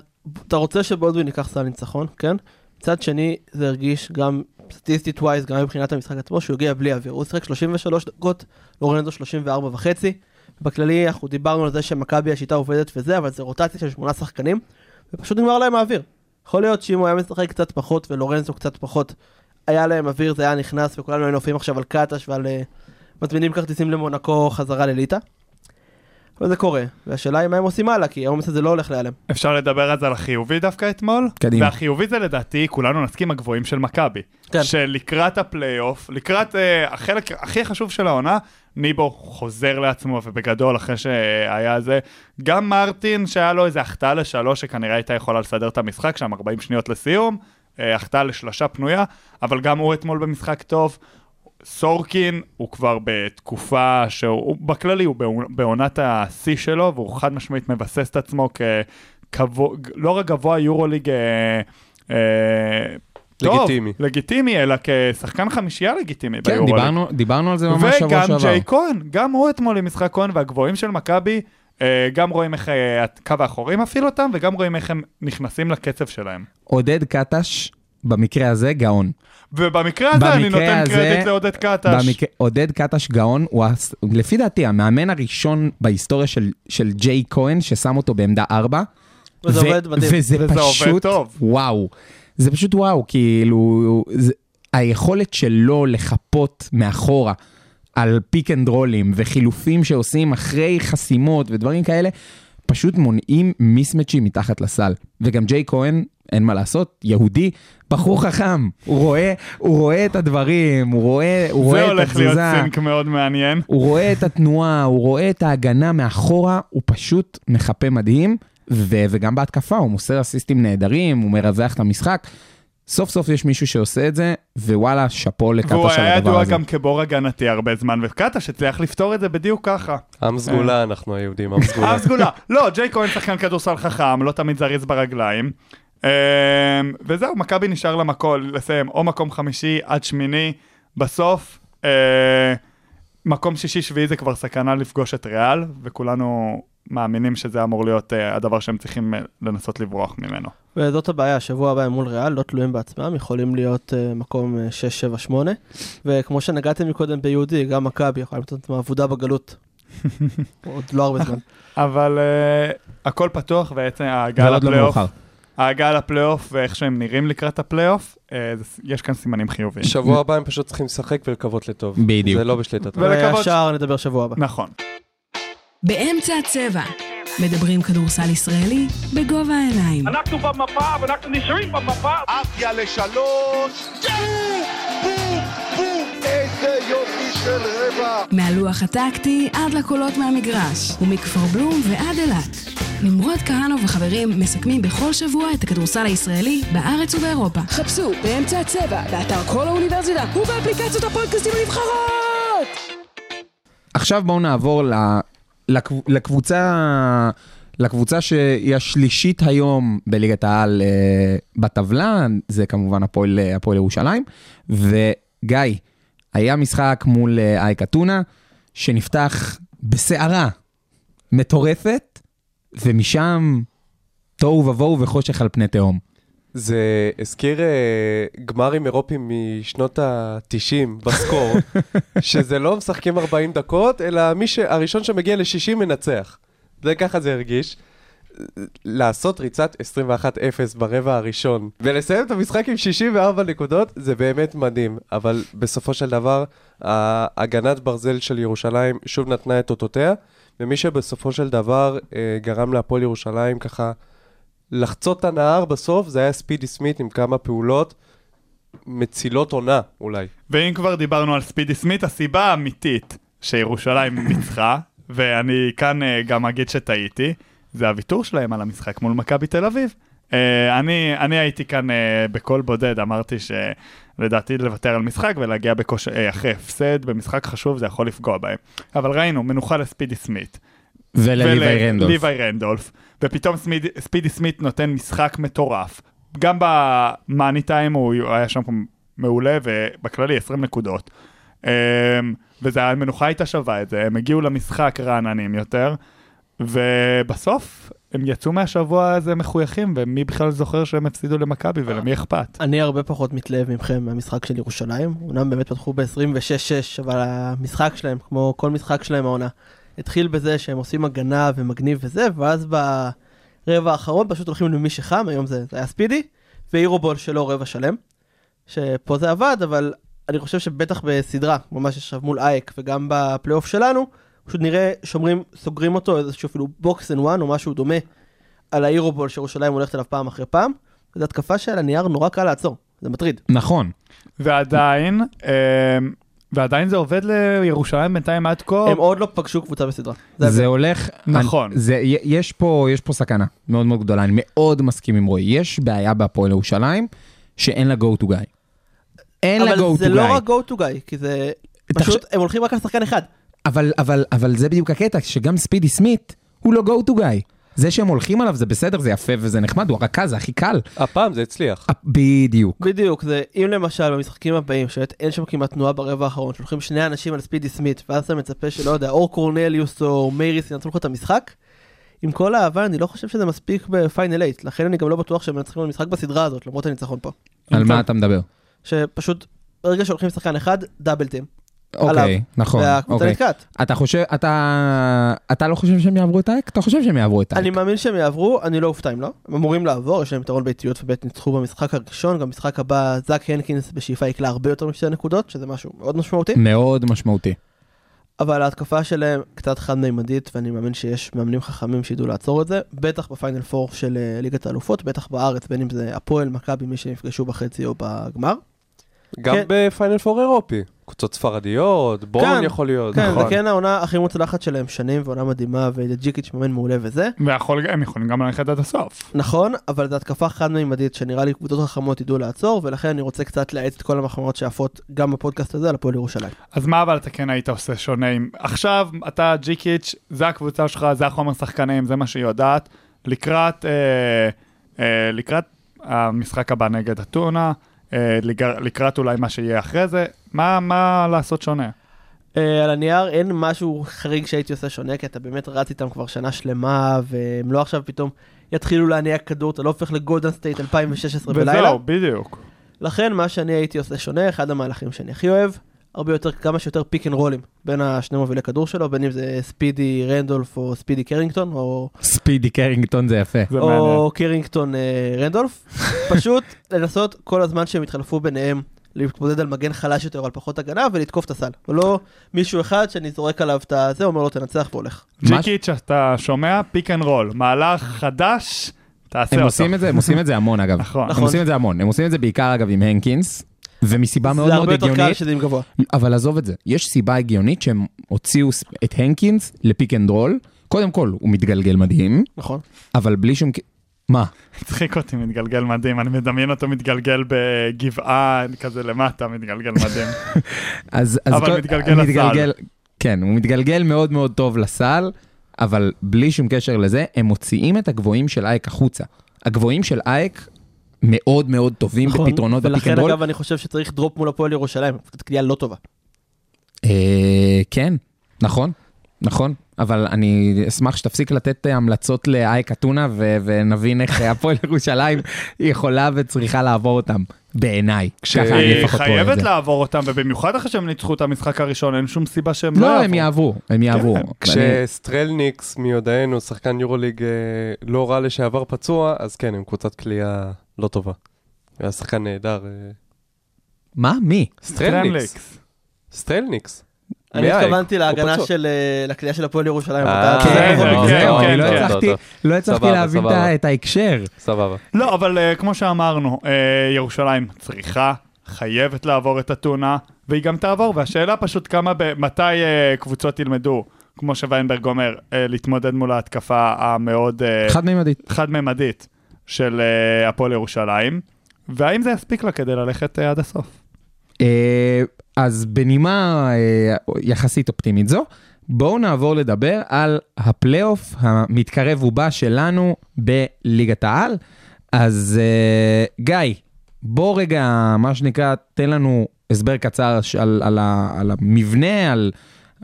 אתה רוצה שבולדווין ייקח סל ניצחון, כן? מצד שני, זה הרגיש גם סטטיסטית ווייז, גם מבחינת המשחק עצמו, שהוא הגיע בלי אוויר. הוא שיחק 33 דקות, לורנזו 34 וחצי. בכללי, אנחנו דיברנו על זה שמכבי השיטה עובדת וזה, אבל זה רוטציה של שמונה שחקנים, ופשוט נגמר להם האוויר. יכול להיות שאם הוא היה משחק קצת פחות ולורנזו קצת פחות, היה להם אוויר, זה היה נכנס, וכולנו היינו עופים עכשיו על קטש ועל אה, מזמינים כרטיסים למונקו חזרה לליטא. אבל זה קורה, והשאלה היא מה הם עושים הלאה, כי העומס הזה לא הולך להיעלם. אפשר לדבר אז על החיובי דווקא אתמול? קדימה. והחיובי זה לדעתי, כולנו נסכים, הגבוהים של מכבי. כן. שלקראת הפלייאוף, לקראת אה, החלק הכי חשוב של העונה, ניבו חוזר לעצמו, ובגדול, אחרי שהיה זה, גם מרטין, שהיה לו איזה החטאה לשלוש, שכנראה הייתה יכולה לסדר את המשחק, שם 40 שניות לסיום, אה, החטאה לשלושה פנויה, אבל גם הוא אתמול במשחק טוב. סורקין הוא כבר בתקופה שהוא, הוא- בכללי הוא בעונ- בעונת השיא שלו, והוא חד משמעית מבסס את עצמו כקבוע, לא רק גבוה יורוליג אה, אה, טוב, לגיטימי. לגיטימי, אלא כשחקן חמישייה לגיטימי כן, ביורוליג. דיברנו, דיברנו על זה ממש שבוע וגם שעבר. ג'יי כהן, גם הוא אתמול עם משחק כהן והגבוהים של מכבי, אה, גם רואים איך אה, הקו האחורי מפעיל אותם, וגם רואים איך הם נכנסים לקצב שלהם. עודד קטש, במקרה הזה, גאון. ובמקרה הזה אני נותן הזה- קרדיט לעודד קטש. במקרה, עודד קטש גאון, הוא, הס- לפי דעתי, המאמן הראשון בהיסטוריה של, של ג'ייק כהן, ששם אותו בעמדה 4. וזה עובד מדהים. וזה וזה עובד פשוט, טוב. וואו. זה פשוט וואו, כאילו, זה, היכולת שלו לחפות מאחורה על pick and roll ים וחילופים שעושים אחרי חסימות ודברים כאלה, פשוט מונעים מיסמצ'ים מתחת לסל. וגם ג'יי כהן, אין מה לעשות, יהודי, בחור חכם, הוא רואה, הוא רואה את הדברים, הוא רואה, הוא רואה זה את הולך להיות התזוזה. סינק מאוד מעניין. הוא רואה את התנועה, הוא רואה את ההגנה מאחורה, הוא פשוט מחפה מדהים, ו- וגם בהתקפה הוא מוסר אסיסטים נהדרים, הוא מרווח את המשחק. סוף סוף יש מישהו שעושה את זה, ווואלה, שאפו והוא לקאטה של היה הדבר ידוע הזה. גם כבור הגנתי הרבה זמן, וקטש הצליח לפתור את זה בדיוק ככה. עם סגולה אנחנו היהודים, עם סגולה. עם סגולה. לא, ג'יי כהן שחקן כדורסל חכם, לא תמיד זריז ברגליים. אמ, וזהו, מכבי נשאר לה מקום, לסיים או מקום חמישי עד שמיני. בסוף, אה, מקום שישי-שביעי זה כבר סכנה לפגוש את ריאל, וכולנו מאמינים שזה אמור להיות אה, הדבר שהם צריכים אה, לנסות לברוח ממנו. וזאת הבעיה, שבוע הבא הם מול ריאל, לא תלויים בעצמם, יכולים להיות uh, מקום uh, 6, 7, 8, וכמו שנגעתם מקודם ביהודי, גם מכבי יכולה עצמה אבודה בגלות. עוד לא הרבה זמן. אבל אה, הכל פתוח, בעצם ההגעה לא לפלייאוף. ההגעה לפלייאוף ואיך שהם נראים לקראת הפלייאוף, זה- יש כאן סימנים חיוביים. שבוע הבא הם פשוט צריכים לשחק ולקוות לטוב. בדיוק. זה לא בשליטתם. ולקוות- והשאר נדבר שבוע הבא. נכון. באמצע הצבע. מדברים כדורסל ישראלי בגובה העיניים. אנחנו במפה ואנחנו נשארים במפה. עפיה לשלוש, איזה יופי של רבע. מהלוח הטקטי עד לקולות מהמגרש, ומכפר בלום ועד אילת. נמרוד כהנוב וחברים מסכמים בכל שבוע את הכדורסל הישראלי בארץ ובאירופה. חפשו באמצע הצבע, באתר כל האוניברסיטה ובאפליקציות הפודקאסטים הנבחרות! עכשיו בואו נעבור ל- לקב- לקבוצה, לקבוצה שהיא השלישית היום בליגת העל אה, בטבלה, זה כמובן הפועל אה, ירושלים. וגיא, היה משחק מול אה, אייק אתונה, שנפתח בסערה מטורפת, ומשם תוהו ובוהו וחושך על פני תהום. זה הזכיר אה, גמרים אירופיים משנות ה-90 בסקור, שזה לא משחקים 40 דקות, אלא מי ש... הראשון שמגיע ל-60 מנצח. זה ככה זה הרגיש. לעשות ריצת 21-0 ברבע הראשון, ולסיים את המשחק עם 64 נקודות, זה באמת מדהים. אבל בסופו של דבר, ההגנת ברזל של ירושלים שוב נתנה את אותותיה, ומי שבסופו של דבר אה, גרם להפועל ירושלים ככה לחצות את הנהר בסוף, זה היה ספידי סמית עם כמה פעולות מצילות עונה אולי. ואם כבר דיברנו על ספידי סמית, הסיבה האמיתית שירושלים ניצחה, ואני כאן אה, גם אגיד שטעיתי, זה הוויתור שלהם על המשחק מול מכבי תל אביב. אה, אני, אני הייתי כאן אה, בקול בודד, אמרתי שלדעתי לוותר על משחק ולהגיע בכוש... אה, אחרי הפסד במשחק חשוב זה יכול לפגוע בהם. אבל ראינו, מנוחה לספידי סמית. ולליווי. ליווי רנדולף. ופתאום סמיד, ספידי סמית נותן משחק מטורף. גם במאני טיים הוא היה שם מעולה, ובכללי 20 נקודות. אמ, וזה המנוחה הייתה שווה את זה, הם הגיעו למשחק רעננים יותר, ובסוף הם יצאו מהשבוע הזה מחויכים, ומי בכלל זוכר שהם הפסידו למכבי ולמי אכפת? אני הרבה פחות מתלהב מכם מהמשחק של ירושלים. אומנם באמת פתחו ב-26-6, אבל המשחק שלהם, כמו כל משחק שלהם העונה, התחיל בזה שהם עושים הגנה ומגניב וזה, ואז ברבע האחרון פשוט הולכים למי שחם, היום זה, זה היה ספידי, ו hero ball שלו רבע שלם. שפה זה עבד, אבל אני חושב שבטח בסדרה, ממש עכשיו מול אייק וגם בפלייאוף שלנו, פשוט נראה שומרים, סוגרים אותו איזשהו אפילו box and one או משהו דומה על ה hero ball שירושלים הולכת אליו פעם אחרי פעם. זו התקפה שעל הנייר נורא קל לעצור, זה מטריד. נכון. ועדיין, אמ, ועדיין זה עובד לירושלים בינתיים עד כה. הם עוד לא פגשו קבוצה בסדרה. זה זה. הולך, נכון. אני, זה, יש, פה, יש פה סכנה מאוד מאוד גדולה, אני מאוד מסכים עם רועי. יש בעיה בהפועל ירושלים שאין לה go to guy. אין לה go אבל to זה לא guy. רק go to guy, כי זה תחש- פשוט, הם הולכים רק על שחקן אחד. אבל, אבל, אבל זה בדיוק הקטע, שגם ספידי סמית הוא לא go to guy. זה שהם הולכים עליו זה בסדר, זה יפה וזה נחמד, הוא הרכז, זה הכי קל. הפעם זה הצליח. בדיוק. בדיוק, זה אם למשל במשחקים הבאים, שבאמת אין שם כמעט תנועה ברבע האחרון, שהולכים שני אנשים על ספידי סמית, ואז אתה מצפה שלא יודע, אור קורנליוס או מייריס ינצחו לך את המשחק, עם כל האהבה, אני לא חושב שזה מספיק בפיינל 8, לכן אני גם לא בטוח שהם מנצחים במשחק בסדרה הזאת, למרות הניצחון פה. על מה אתה מדבר? שפשוט, ברגע שהולכים עם שחקן אחד, דאבל טים. אוקיי, נכון. והקבוצה אוקיי. נתקעת. אתה חושב, אתה, אתה לא חושב שהם יעברו את האייק? אתה חושב שהם יעברו את האייק. אני מאמין שהם יעברו, אני לא אופתע אם לא. הם אמורים לעבור, יש להם יתרון באיטיות ובאמת ניצחו במשחק הראשון, גם במשחק הבא זאק הנקינס בשאיפה יקלה הרבה יותר משתי נקודות, שזה משהו מאוד משמעותי. מאוד משמעותי. אבל ההתקפה שלהם קצת חד-מימדית, ואני מאמין שיש מאמנים חכמים שידעו לעצור את זה, בטח בפיינל פור של אה, ליגת האלופות, בטח בארץ, בין אם זה הפועל, מכבי, מי שנפגשו בחצי או בגמר. גם כן. בפיינל פור אירופי. קבוצות ספרדיות, בורן כן, יכול להיות. כן, נכון. זה כן העונה הכי מוצלחת שלהם שנים, ועונה מדהימה, וג'יקיץ' מאמן מעולה וזה. ויכול- הם יכולים גם ללכת עד הסוף. נכון, אבל זו התקפה חד-מימדית שנראה לי קבוצות חכמות ידעו לעצור, ולכן אני רוצה קצת להאט את כל המחמאות שעפות גם בפודקאסט הזה על הפועל ירושלים. אז מה אבל אתה כן היית עושה שונה אם... עכשיו אתה ג'יקיץ', זה הקבוצה שלך, זה החומר שחקנים, זה מה שהיא יודעת. לקראת, אה, אה, לקראת המשחק הבא נגד אתונה, לקראת אולי מה שיהיה אחרי זה, מה, מה לעשות שונה? אה, על הנייר אין משהו חריג שהייתי עושה שונה, כי אתה באמת רץ איתם כבר שנה שלמה, והם לא עכשיו פתאום יתחילו להניע כדור, אתה לא הופך לגולדן סטייט 2016 בלילה. וזהו, בדיוק. לכן מה שאני הייתי עושה שונה, אחד המהלכים שאני הכי אוהב, הרבה יותר, כמה שיותר pick and roll ים בין השני מובילי כדור שלו, בין אם זה ספידי רנדולף או ספידי קרינגטון, או, ספידי קרינגטון זה יפה. זה מעניין. או קרינגטון אה, רנדולף. פשוט לנסות כל הזמן שהם יתחלפו ביניהם. להתמודד על מגן חלש יותר או על פחות הגנה ולתקוף את הסל. ולא מישהו אחד שאני זורק עליו את הזה, אומר לו תנצח והולך. ג'יקיץ', אתה שומע? pick and roll, מהלך חדש, תעשה הם אותו. עושים את זה, הם עושים את זה המון אגב. נכון. הם נכון. עושים את זה המון. הם עושים את זה בעיקר אגב עם הנקינס, ומסיבה מאוד זה מאוד הרבה יותר קל הגיונית, שזה עם גבוה. אבל עזוב את זה, יש סיבה הגיונית שהם הוציאו את הנקינס ל pick and roll. קודם כל, הוא מתגלגל מדהים, נכון. אבל בלי שום... מה? הצחיק אותי, מתגלגל מדהים, אני מדמיין אותו מתגלגל בגבעה כזה למטה, מתגלגל מדהים. אז, אז אבל כל- מתגלגל לסל. כן, הוא מתגלגל מאוד מאוד טוב לסל, אבל בלי שום קשר לזה, הם מוציאים את הגבוהים של אייק החוצה. הגבוהים של אייק מאוד מאוד טובים נכון. בפתרונות ב pick ולכן and roll. אגב אני חושב שצריך drop מול הפועל ירושלים, קבוצת קליעה לא טובה. אה, כן, נכון, נכון, אבל אני אשמח שתפסיק לתת אה, המלצות לאייק אתונה ו- ונבין איך הפועל ירושלים יכולה וצריכה לעבור אותם, בעיניי. ככה אני היא לפחות רואה את חייבת זה. לעבור אותם, ובמיוחד אחרי שהם ניצחו את המשחק הראשון, אין שום סיבה שהם לא לא, יעברו. הם יעברו, הם יעברו. ואני- כשסטרלניקס מיודענו, שחקן יורוליג אה, לא רע לשעבר פצוע, אז כן, הם קבוצת קליעה לא טובה. הוא היה שחקן נהדר. אה, מה? מי? סטרלניקס. סטרלניקס. אני התכוונתי להגנה. של אה, לקליעה של הפועל ירושלים. לא. הצלחתי- לא להבין את ההקשר. סבבה. לא, אבל אה, כמו שאמרנו, ירושלים צריכה, חייבת לעבור את אתונה, והיא גם תעבור, והשאלה פשוט כמה, מתי קבוצות ילמדו, כמו שוויינברג אומר, להתמודד מול ההתקפה המאוד אה, חד-מימדית. של אה, הפועל ירושלים, והאם זה יספיק לה כדי ללכת אה, עד הסוף? אה, אז בנימה אה, יחסית אופטימית זו, בואו נעבור לדבר על הפלייאוף המתקרב ובא שלנו בליגת העל. אז אה, גיא, בוא רגע, מה שנקרא, תן לנו הסבר קצר על, על, על המבנה, על,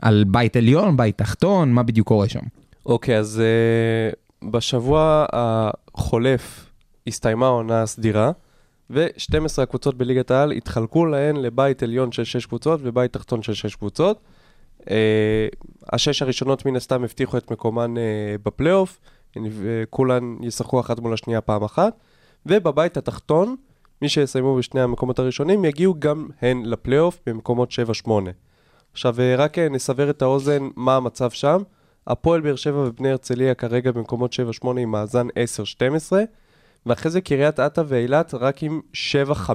על בית עליון, בית תחתון, מה בדיוק קורה שם. אוקיי, אז uh, בשבוע החולף הסתיימה העונה הסדירה, ו-12 הקבוצות בליגת העל התחלקו להן לבית עליון של 6 קבוצות ובית תחתון של 6 קבוצות. Uh, השש הראשונות מן הסתם הבטיחו את מקומן uh, בפלייאוף, וכולן ישחקו אחת מול השנייה פעם אחת, ובבית התחתון, מי שיסיימו בשני המקומות הראשונים יגיעו גם הן לפלייאוף במקומות 7-8. עכשיו, אה, רק אה, נסבר את האוזן מה המצב שם. הפועל באר שבע ובני הרצליה כרגע במקומות 7-8 עם מאזן 10-12, ואחרי זה קריית אתא ואילת רק עם 7-15.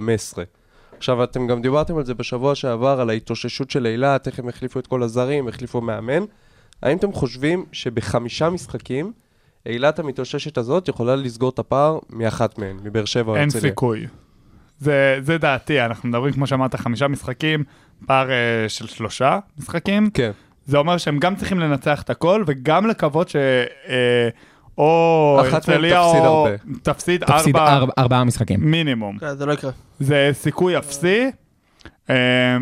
עכשיו, אתם גם דיברתם על זה בשבוע שעבר, על ההתאוששות של אילת, איך הם החליפו את כל הזרים, החליפו מאמן. האם אתם חושבים שבחמישה משחקים, אילת המתאוששת הזאת יכולה לסגור את הפער מאחת מהן, מבאר שבע או אין הרצליה? סיכוי. זה, זה דעתי, אנחנו מדברים, כמו שאמרת, חמישה משחקים, פער אה, של שלושה משחקים. כן. זה אומר שהם גם צריכים לנצח את הכל, וגם לקוות ש... אה, או הרצליה תפסיד או... הרבה. תפסיד תפסיד ארבע ארבע- ארבעה משחקים. מינימום. כן, זה לא יקרה. זה סיכוי אפסי, אה,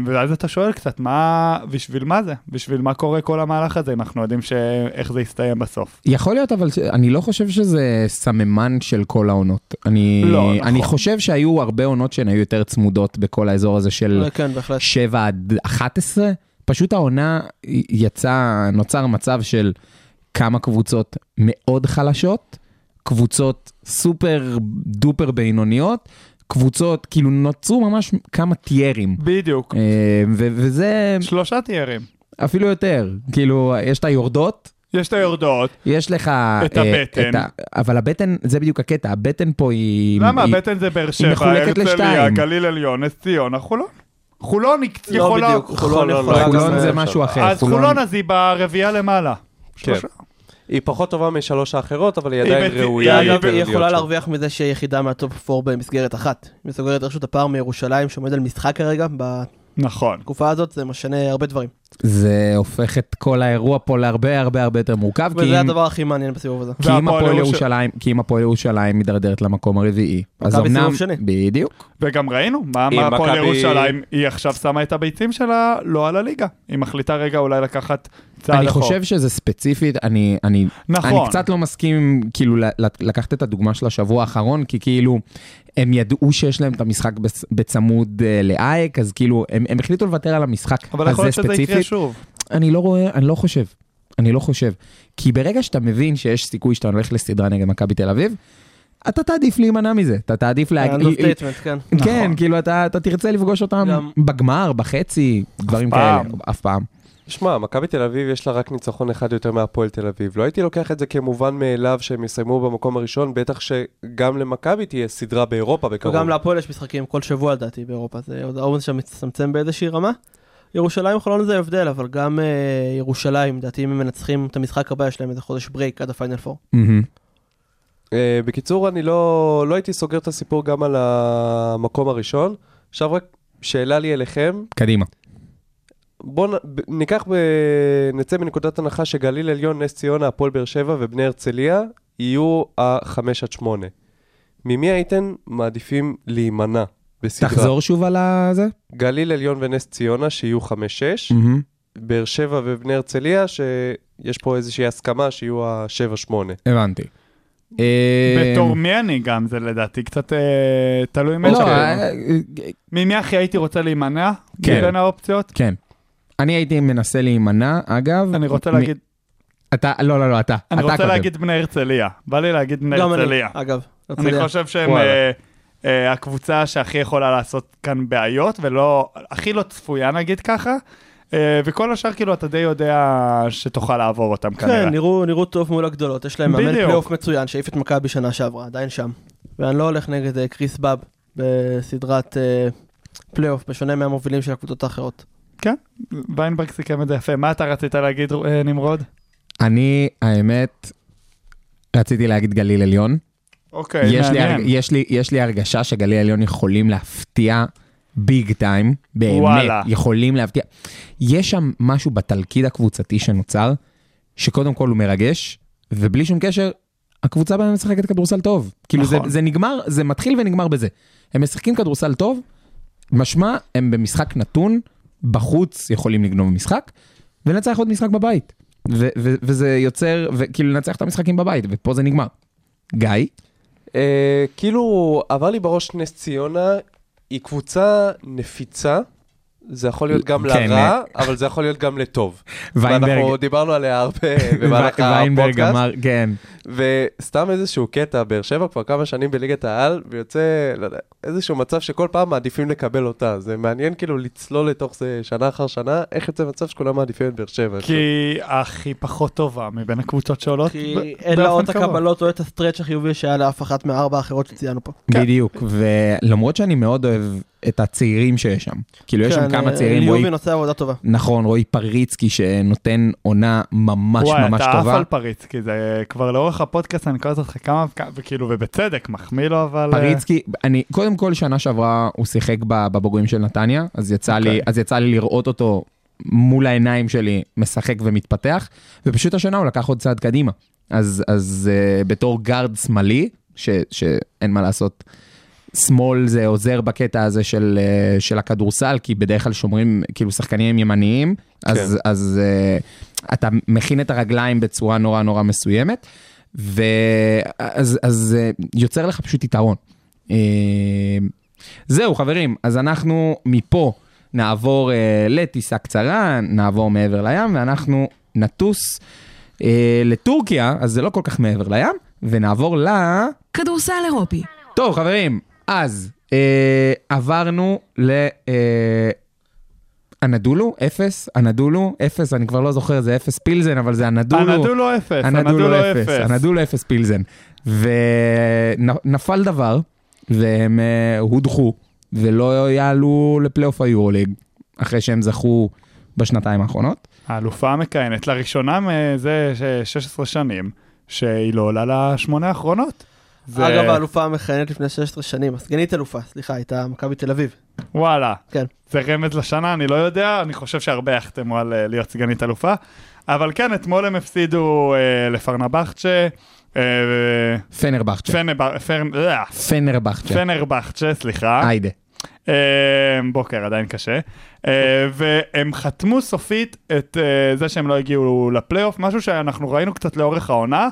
ואז אתה שואל קצת, מה... בשביל מה זה? בשביל מה קורה כל המהלך הזה, אם אנחנו יודעים ש... איך זה יסתיים בסוף. יכול להיות, אבל אני לא חושב שזה סממן של כל העונות. אני, לא, נכון. אני חושב שהיו הרבה עונות שהן היו יותר צמודות בכל האזור הזה של אה, כן, בהחלט. 7 עד 11. פשוט העונה יצא, נוצר מצב של כמה קבוצות מאוד חלשות, קבוצות סופר דופר בינוניות, קבוצות, כאילו נוצרו ממש כמה טיירים. בדיוק. אה, ו- וזה שלושה תיירים. אפילו יותר, כאילו, יש את היורדות, יש את היורדות, יש לך... את אה, הבטן. את ה... אבל הבטן, זה בדיוק הקטע, הבטן פה היא... למה? היא... הבטן זה באר שבע, הרצליה. גליל עליון, נס ציונה, חולון. חולון היא לא יכולה... בדיוק, חולון יכולה לא. חולון זה משהו אחר. אז חולון אז היא ברביעייה למעלה. שלושה. היא פחות טובה משלוש האחרות, אבל היא עדיין ראויה היא- יכולה. להרוויח מזה שהיא יחידה מהטופ 4 במסגרת אחת. היא סוגרת איכשהו את הפער מירושלים שעומד על משחק כרגע, נכון. בתקופה הזאת זה משנה הרבה דברים. זה הופך את כל האירוע פה להרבה הרבה הרבה יותר מורכב, כי וזה אם- הדבר הכי מעניין בסיבוב הזה. כי אם הפועל ירוש- ירושלים, כי אם הפועל ירושלים מידרדרת למקום הרביעי, אז מכבי אמנם, סיבוב שני. בדיוק, וגם ראינו, מה הפועל ירושלים, היא עכשיו שמה את הביצים שלה לא על הליגה. היא מחליטה רגע אולי לקחת צעד אני אחורה. חושב שזה ספציפית, אני, אני, נכון. אני קצת לא מסכים כאילו לקחת את הדוגמה של השבוע האחרון, כי כאילו הם ידעו שיש להם את המשחק בצ- בצמוד אה, לאייק, אז כאילו הם, הם החליטו לוותר על המשחק אבל יכול הזה להיות שזה יקרה ספציפית. שוב. אני לא רואה, אני לא חושב. אני לא חושב. כי ברגע שאתה מבין שיש סיכוי שאתה הולך לסדרה נגד מכבי תל אביב, אתה תעדיף להימנע מזה. אתה תעדיף להגיד... understatement, כן. כן, נכון. כאילו אתה, אתה תרצה לפגוש אותם גם- בגמר, בחצי, דברים פעם. כאלה. אף פעם. שמע, מכבי תל אביב יש לה רק ניצחון אחד יותר מהפועל תל אביב. לא הייתי לוקח את זה כמובן מאליו שהם יסיימו במקום הראשון, בטח שגם למכבי תהיה סדרה באירופה בקרוב. וגם להפועל יש משחקים כל שבוע לדעתי באירופה, זה עוד העומס שם מצטמצם באיזושהי רמה. ירושלים חולון זה הבדל, אבל גם אה, ירושלים, לדעתי אם הם מנצחים את המשחק הבא, יש להם איזה חודש break עד הפיינל פור. מהמם. אה, בקיצור, אני לא, לא הייתי סוגר את הסיפור גם על המקום הראשון. עכשיו רק שאלה לי אליכם. קדימה. בואו ניקח, ב... נצא מנקודת הנחה שגליל עליון, נס ציונה, הפועל באר שבע ובני הרצליה יהיו החמש עד שמונה. ממי הייתם מעדיפים להימנע בסדרה? תחזור שוב על הזה. גליל עליון ונס ציונה שיהיו חמש-שש, מהמם. באר שבע ובני הרצליה שיש פה איזושהי הסכמה שיהיו השבע-שמונה. הבנתי. אה, בתור מי אני גם, זה לדעתי קצת אה, תלוי מי לא, שלנו. אה, ממי הכי הייתי רוצה להימנע? כן. מבין האופציות? כן. אני הייתי מנסה להימנע, אגב. אני רוצה להגיד, אתה, לא, לא, לא, אתה. אני רוצה. להגיד בני הרצליה. בא לי להגיד בני אני, הרצליה. אגב. אני הרצליה. חושב שהם הקבוצה שהכי יכולה לעשות כאן בעיות, ולא, הכי לא צפויה נגיד ככה. אה, וכל השאר כאילו אתה די יודע שתוכל לעבור אותם כנראה. כן, נראו, נראו טוב מול הגדולות, יש להם מאמן. פלייאוף מצוין, שהעיף את מכבי שנה שעברה, עדיין שם. ואני לא הולך נגד אה, קריס באב בסדרת אה, פלייאוף, בשונה מהמובילים של הקבוצות האחרות. ויינברג סיכם את זה יפה. מה אתה רצית להגיד, אה, נמרוד? אני, האמת, רציתי להגיד גליל עליון. אוקיי, יש לי, מעניין. הרג- יש, לי, יש לי הרגשה שגליל עליון יכולים להפתיע big time, באמת, וואלה. יכולים להפתיע. יש שם משהו בתלכיד הקבוצתי שנוצר, שקודם כל הוא מרגש, ובלי שום קשר, הקבוצה בהם משחקת כדורסל טוב. כאילו זה, נכון. זה נגמר, זה מתחיל ונגמר בזה. הם משחקים כדורסל טוב, משמע, הם במשחק נתון, בחוץ יכולים לגנוב משחק, ולנצח עוד משחק בבית. ו- ו- וזה יוצר, וכאילו לנצח את המשחקים בבית, ופה זה נגמר. גיא? אה, כאילו, עבר לי בראש נס ציונה, היא קבוצה נפיצה. זה יכול להיות גם כן, לרע, אבל זה יכול להיות גם לטוב. ויינברג, ואנחנו דיברנו עליה הרבה במהלך הפודקאסט. אמר, כן. וסתם איזשהו קטע, באר שבע כבר כמה שנים בליגת העל, ויוצא, לא יודע, איזשהו מצב שכל פעם מעדיפים לקבל אותה. זה מעניין כאילו לצלול לתוך זה שנה אחר שנה, איך יוצא מצב שכולם מעדיפים את באר שבע. כי הכי פחות טובה מבין הקבוצות שעולות. כי ב- אין לה עוד את. הקבלות או את הסטרץ' החיובי שהיה לאף אחת מארבע האחרות שציינו פה. בדיוק, ולמרות שאני מאוד אוהב את הצעירים שיש שם, כאילו יש שם כן, כמה אה, צעירים, רועי, ליובין עושה עבודה טובה. נכון, רועי פריצקי שנותן עונה ממש וואי, ממש אתה עף טובה. על פריצקי, זה כבר לאורך הפודקאסט אני קורא אותך כמה, וכאילו, ובצדק, מחמיא לו, אבל... אה, פריצקי, אני, קודם כל שנה שעברה הוא שיחק ב- בבוגרים של נתניה, אז יצא, לי, אוקיי. אז יצא לי לראות אותו מול העיניים שלי משחק ומתפתח, ופשוט השנה הוא לקח עוד צעד קדימה. אז, אז uh, בתור גארד שמאלי, ש, שאין מה לעשות, שמאל זה עוזר בקטע הזה של, uh, של הכדורסל, כי בדרך כלל שומרים, כאילו שחקנים הם ימניים, אז, כן. אז uh, אתה מכין את הרגליים בצורה נורא נורא מסוימת, ואז אז, uh, יוצר לך פשוט יתרון. Uh, זהו חברים, אז אנחנו מפה נעבור uh, לטיסה קצרה, נעבור מעבר לים, ואנחנו נטוס uh, לטורקיה, אז זה לא כל כך מעבר לים, ונעבור ל... כדורסל אירופי. טוב חברים, אז אה, עברנו ל... אה, אנדולו, אפס, אנדולו, אפס, אני כבר לא זוכר, זה אפס פילזן, אבל זה אנדולו. אנדולו אפס, אנדולו אפס, אנדולו אפס פילזן. ונפל דבר, והם אה, הודחו ולא יעלו לפלייאוף היורוליג, אחרי שהם זכו בשנתיים האחרונות. האלופה המכהנת לראשונה מזה ש- 16 שנים, שהיא לא עולה לשמונה האחרונות. זה- אגב, האלופה המכהנת לפני 16 שנים, הסגנית אלופה, סליחה, הייתה מכבי תל אביב. וואלה. כן. זה רמז לשנה, אני לא יודע, אני חושב שהרבה יחתמו על אה, להיות סגנית אלופה. אבל כן, אתמול הם הפסידו אה, לפרנבכצ'ה, אה, פרנ- אה, פנרבכצ'ה. פנרבכצ'ה, סליחה. היידה. אה, בוקר, עדיין קשה. אה, והם חתמו סופית את אה, זה שהם לא הגיעו לפלייאוף, משהו שאנחנו ראינו קצת לאורך העונה,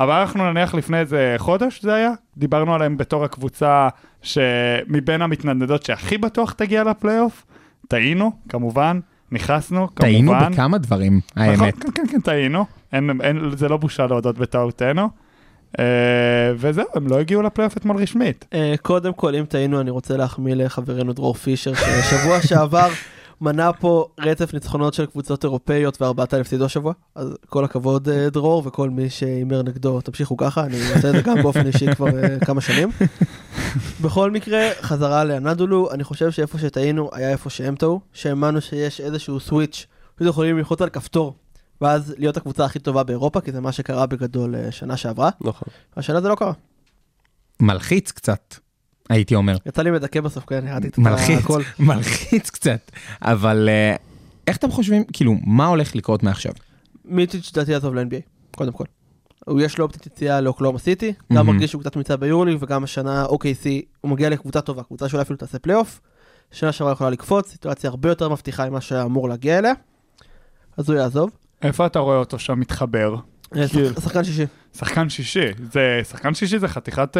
אבל אנחנו נניח לפני איזה חודש זה היה, דיברנו עליהם בתור הקבוצה שמבין המתנדנדות שהכי בטוח תגיע לפלייאוף, טעינו, כמובן, נכנסנו, כמובן. טעינו בכמה דברים, נכון, האמת. כן, כן, כן, טעינו. אין, אין, זה לא בושה להודות בטעותנו. אה, וזהו, הם לא הגיעו לפלייאוף אתמול רשמית. אה, קודם כל, אם טעינו, אני רוצה להחמיא לחברנו דרור פישר, ששבוע שעבר מנה פה רצף ניצחונות של קבוצות אירופאיות וארבעתן הפסידו השבוע. אז כל הכבוד, אה, דרור, וכל מי שהימר נגדו, תמשיכו ככה, אני עושה את זה גם באופן אישי כבר אה, כמה שנים. בכל מקרה, חזרה לאנדולו, אני חושב שאיפה שטעינו היה איפה שהם טעו, שהאמנו שיש איזשהו סוויץ', פשוט יכולים ללחוץ על כפתור, ואז להיות הקבוצה הכי טובה באירופה, כי זה מה שקרה בגדול אה, שנה שעברה. נכון. השנה זה לא קרה. מלחיץ קצת, הייתי אומר. יצא לי מדכא בסוף, כן, ירדתי את מלחיץ, הכל. מלחיץ קצת. אבל אה, איך אתם חושבים, כאילו, מה הולך לקרות מעכשיו? מיצ'יץ' לדעתי יעזוב ל-NBA, קודם כל. הוא יש לו אופציית יציאה לאוקלאומה סיטי, גם. מרגיש שהוא קצת נמצא ביורוליג, וגם השנה OKC, הוא מגיע לקבוצה טובה, קבוצה שאולי אפילו תעשה פלייאוף. שנה שעברה יכולה לקפוץ, סיטואציה הרבה יותר מבטיחה ממה שאמור להגיע אליה. אז הוא יעזוב. איפה אתה רואה אותו שם מתחבר? אה. שח- שחקן שישי. שחקן שישי. זה, שחקן שישי זה חתיכת...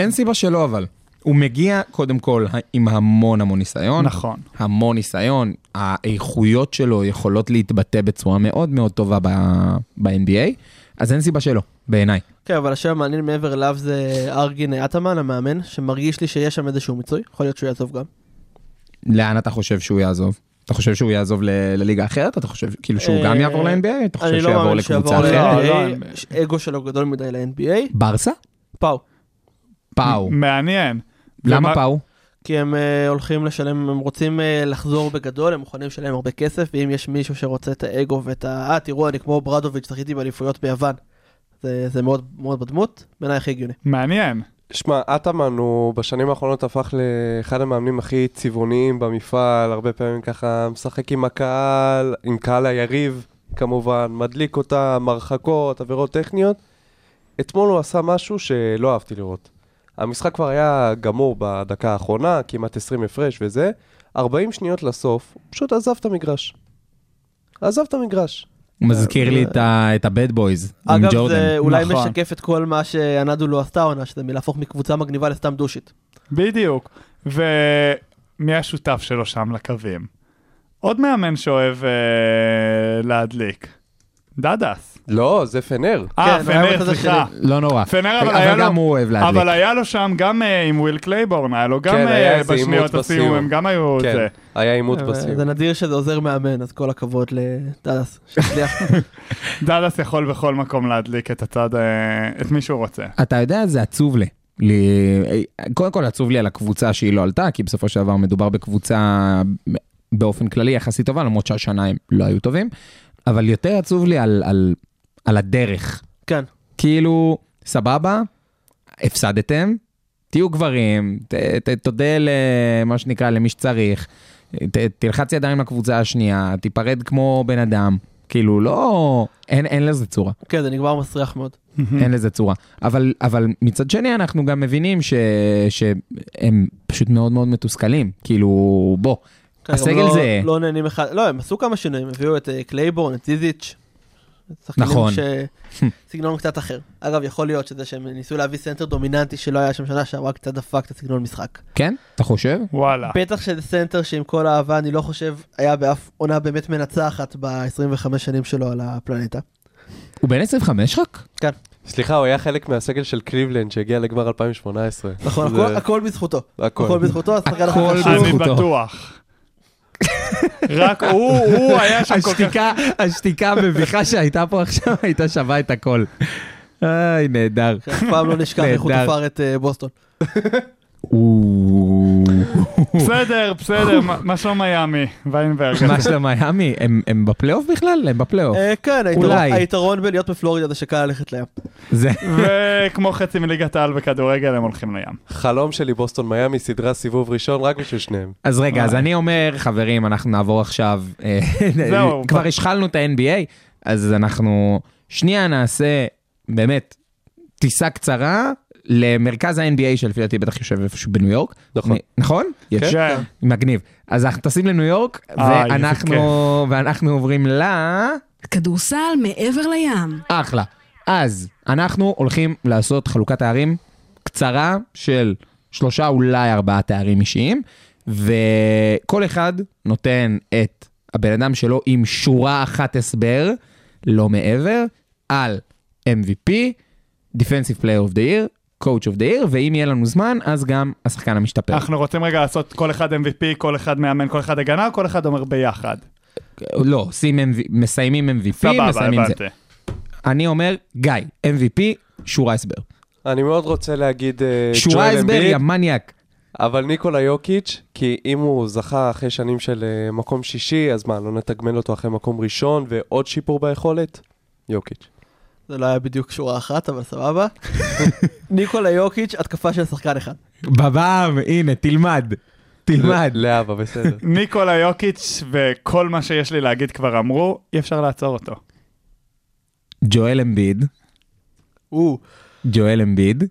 אה, אין סיבה שלא אבל. הוא מגיע קודם כל עם המון המון ניסיון. נכון. המון ניסיון, האיכויות שלו יכולות להתבטא בצורה מאוד מאוד טובה ב- ב-NBA, אז אין סיבה שלא, בעיניי. כן, אבל השם המעניין מעבר אליו זה ארגין אטמן, המאמן, שמרגיש לי שיש שם איזשהו מיצוי, יכול להיות שהוא יעזוב גם. לאן אתה חושב שהוא יעזוב? אתה חושב שהוא יעזוב ל- לליגה אחרת? אתה חושב כאילו שהוא גם אה, יעבור ל-NBA? אתה חושב שהוא לא יעבור לקבוצה אחרת? לא, ל-NBA, לא, אגו שלו גדול מדי ל-NBA. ברסה? פאו. פאו. מעניין. למה פאו? כי הם uh, הולכים לשלם, הם רוצים uh, לחזור בגדול, הם מוכנים לשלם הרבה כסף, ואם יש מישהו שרוצה את האגו ואת ה... אה, תראו, אני כמו ברדוביץ', זכיתי באליפויות ביוון. זה, זה מאוד מאוד בדמות, בעיניי הכי הגיוני. מעניין. שמע, אטאמן הוא בשנים האחרונות הפך לאחד המאמנים הכי צבעוניים במפעל, הרבה פעמים ככה משחק עם הקהל, עם קהל היריב כמובן, מדליק אותם, הרחקות, עבירות טכניות. אתמול הוא עשה משהו שלא אהבתי לראות. המשחק כבר היה גמור בדקה האחרונה, כמעט 20 הפרש וזה, 40 שניות לסוף, הוא פשוט עזב את המגרש. עזב את המגרש. הוא מזכיר לי את ה- את ה Bad Boys עם אגב, ג'ורדן. זה אולי נכון. משקף את כל מה שאנדולו עשתה העונה, שזה מלהפוך מקבוצה מגניבה לסתם דושית. בדיוק. ומי השותף שלו שם לקווים? עוד מאמן שאוהב אה, להדליק. דדס. לא, זה פנר. אה, כן, פנר, סליחה. לא נורא. פנר, אבל היה אבל לו... גם הוא אוהב להדליק. אבל היה לו שם גם אה, עם וויל קלייבורן, היה לו גם כן, היה אה, בשניות הסיום. הם גם היו כן, זה. היה עימות אבל בסיום. זה נדיר שזה עוזר מאמן, אז כל הכבוד לדדס, שהצליח. דדס יכול בכל מקום להדליק את הצד, אה, את מי שהוא רוצה. אתה יודע, זה עצוב לי. לי. קודם כל עצוב לי על הקבוצה שהיא לא עלתה, כי בסופו של דבר מדובר בקבוצה באופן כללי יחסית טובה, למרות שהשנה הם לא היו טובים, אבל יותר עצוב לי על, על, על הדרך. כן. כאילו, סבבה, הפסדתם, תהיו גברים, ת, ת, תודה למה שנקרא למי שצריך, ת, תלחץ ידיים לקבוצה השנייה, תיפרד כמו בן אדם. כאילו, לא, אין, אין לזה צורה. כן, זה נגמר מסריח מאוד. אין לזה צורה. אבל, אבל מצד שני אנחנו גם מבינים ש, שהם פשוט מאוד מאוד מתוסכלים. כאילו, בוא, כן, הסגל לא- זה... לא נהנים אחד, לא, הם עשו כמה שינויים, הביאו את אה, קלייבורן, את זיזיץ'. שחקנים נכון. שסגנון קצת אחר. אגב, יכול להיות שזה שהם ניסו להביא סנטר דומיננטי שלא היה שם שנה שעברה, קצת דפק את הסגנון משחק. כן? אתה חושב? וואלה. בטח שזה סנטר שעם כל האהבה, אני לא חושב, היה באף עונה באמת מנצחת ב-25 שנים שלו על הפלנטה. הוא בן 25 רק? כן, סליחה, הוא היה חלק מהסגל של קליבלנד שהגיע לגמר 2018. נכון, הכל- בזכותו. הכל. בזכותו, הכל חשוב. אני בזכותו. בטוח. רק הוא, הוא היה שם כל כך... השתיקה, המביכה שהייתה פה עכשיו הייתה שווה את הכל. איי, נהדר. אף פעם לא נשכח איך הוא. תפר את אה, בוסטון. בסדר, בסדר, מה- שלום מיאמי? ויינברג. מה של מיאמי? הם- בפלייאוף בכלל? הם בפלייאוף. אה, כן, היתרון- בלהיות בפלורידה זה שקל ללכת לים. זה... וכמו חצי מליגת העל בכדורגל, הם הולכים לים. חלום שלי בוסטון מיאמי, סדרה סיבוב ראשון רק בשביל שניהם. אז רגע, אז אני אומר, חברים, אנחנו נעבור עכשיו, אה. כבר השחלנו את ה-NBA, אז אנחנו שנייה נעשה באמת טיסה קצרה למרכז ה-NBA שלפי דעתי בטח יושב איפשהו בניו יורק. נכון. נכון? יש. כן. מגניב. אז אנחנו טסים לניו יורק, אה, ואנחנו ואנחנו עוברים ל... כדורסל מעבר לים. אחלה. אז אנחנו הולכים לעשות חלוקת תארים קצרה של שלושה אולי ארבעה תארים אישיים, וכל אחד נותן את הבן אדם שלו עם שורה אחת הסבר, לא מעבר, על MVP, Defensive Player of the Year, Coach of the Year, ואם יהיה לנו זמן, אז גם השחקן המשתפר. אנחנו רוצים רגע לעשות כל אחד MVP, כל אחד מאמן, כל אחד הגנה, כל אחד אומר ביחד? לא, עושים MV, מסיימים MVP, סבבה, מסיימים זה. הבנתי. אני אומר, גיא, MVP, שורה הסבר. אני מאוד רוצה להגיד אה, שורה הסבר, יא מניאק. אבל ניקולה יוקיץ', כי אם הוא זכה אחרי שנים של אה, מקום שישי, אז מה, לא נתגמל אותו אחרי מקום ראשון ועוד שיפור ביכולת? יוקיץ'. זה לא היה בדיוק שורה אחת, אבל סבבה. ניקולה יוקיץ', התקפה של שחקן אחד. בבם, הנה, תלמד. תלמד. לאבא, בסדר. ניקולה יוקיץ' וכל מה שיש לי להגיד כבר אמרו, אי אפשר לעצור אותו. ג'ואל אמביד, הוא, ג'ואל אמביד,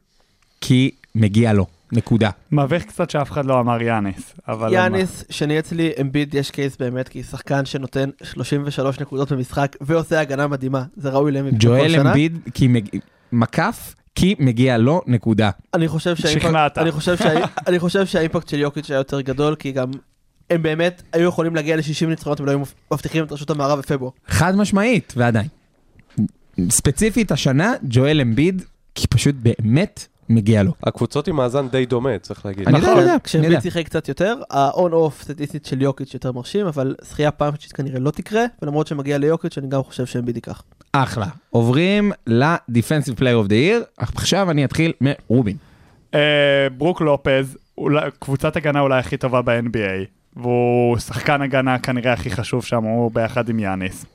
כי מגיע לו, נקודה. מביך קצת שאף אחד לא אמר יאניס, אבל... יאניס, שני אצלי, אמביד יש קייס באמת, כי שחקן שנותן 33 נקודות במשחק ועושה הגנה מדהימה, זה ראוי ל-MVP כל ג'ואל שנה. אמביד, כי מג- מקף, כי מגיע לו, נקודה. אני חושב שהאימפקט- שכנעת. אני חושב שה- אני חושב שהאימפקט של יוקיץ' היה יותר גדול, כי גם הם באמת היו יכולים להגיע ל-60 ניצחונות, הם לא היו מבטיחים את רשות המערב בפברואר. חד משמעית, ועדיין. ספציפית השנה, ג'ואל אמביד, כי פשוט באמת מגיע לו. הקבוצות עם מאזן די דומה, צריך להגיד. אני יודע, אני יודע. כשאמביד שיחק קצת יותר, ה-on-off סטטיסטית של יוקיץ' יותר מרשים, אבל זכייה פעם שלישית כנראה לא תקרה, ולמרות שמגיע ליוקיץ', אני גם חושב שאמביד ייקח. אחלה. עוברים ל-Defensive Player of the Year, עכשיו אני אתחיל מרובין. אה, ברוק לופז, אולי- קבוצת הגנה אולי הכי טובה ב-NBA, והוא שחקן הגנה כנראה הכי חשוב שם, הוא ביחד עם יאניס.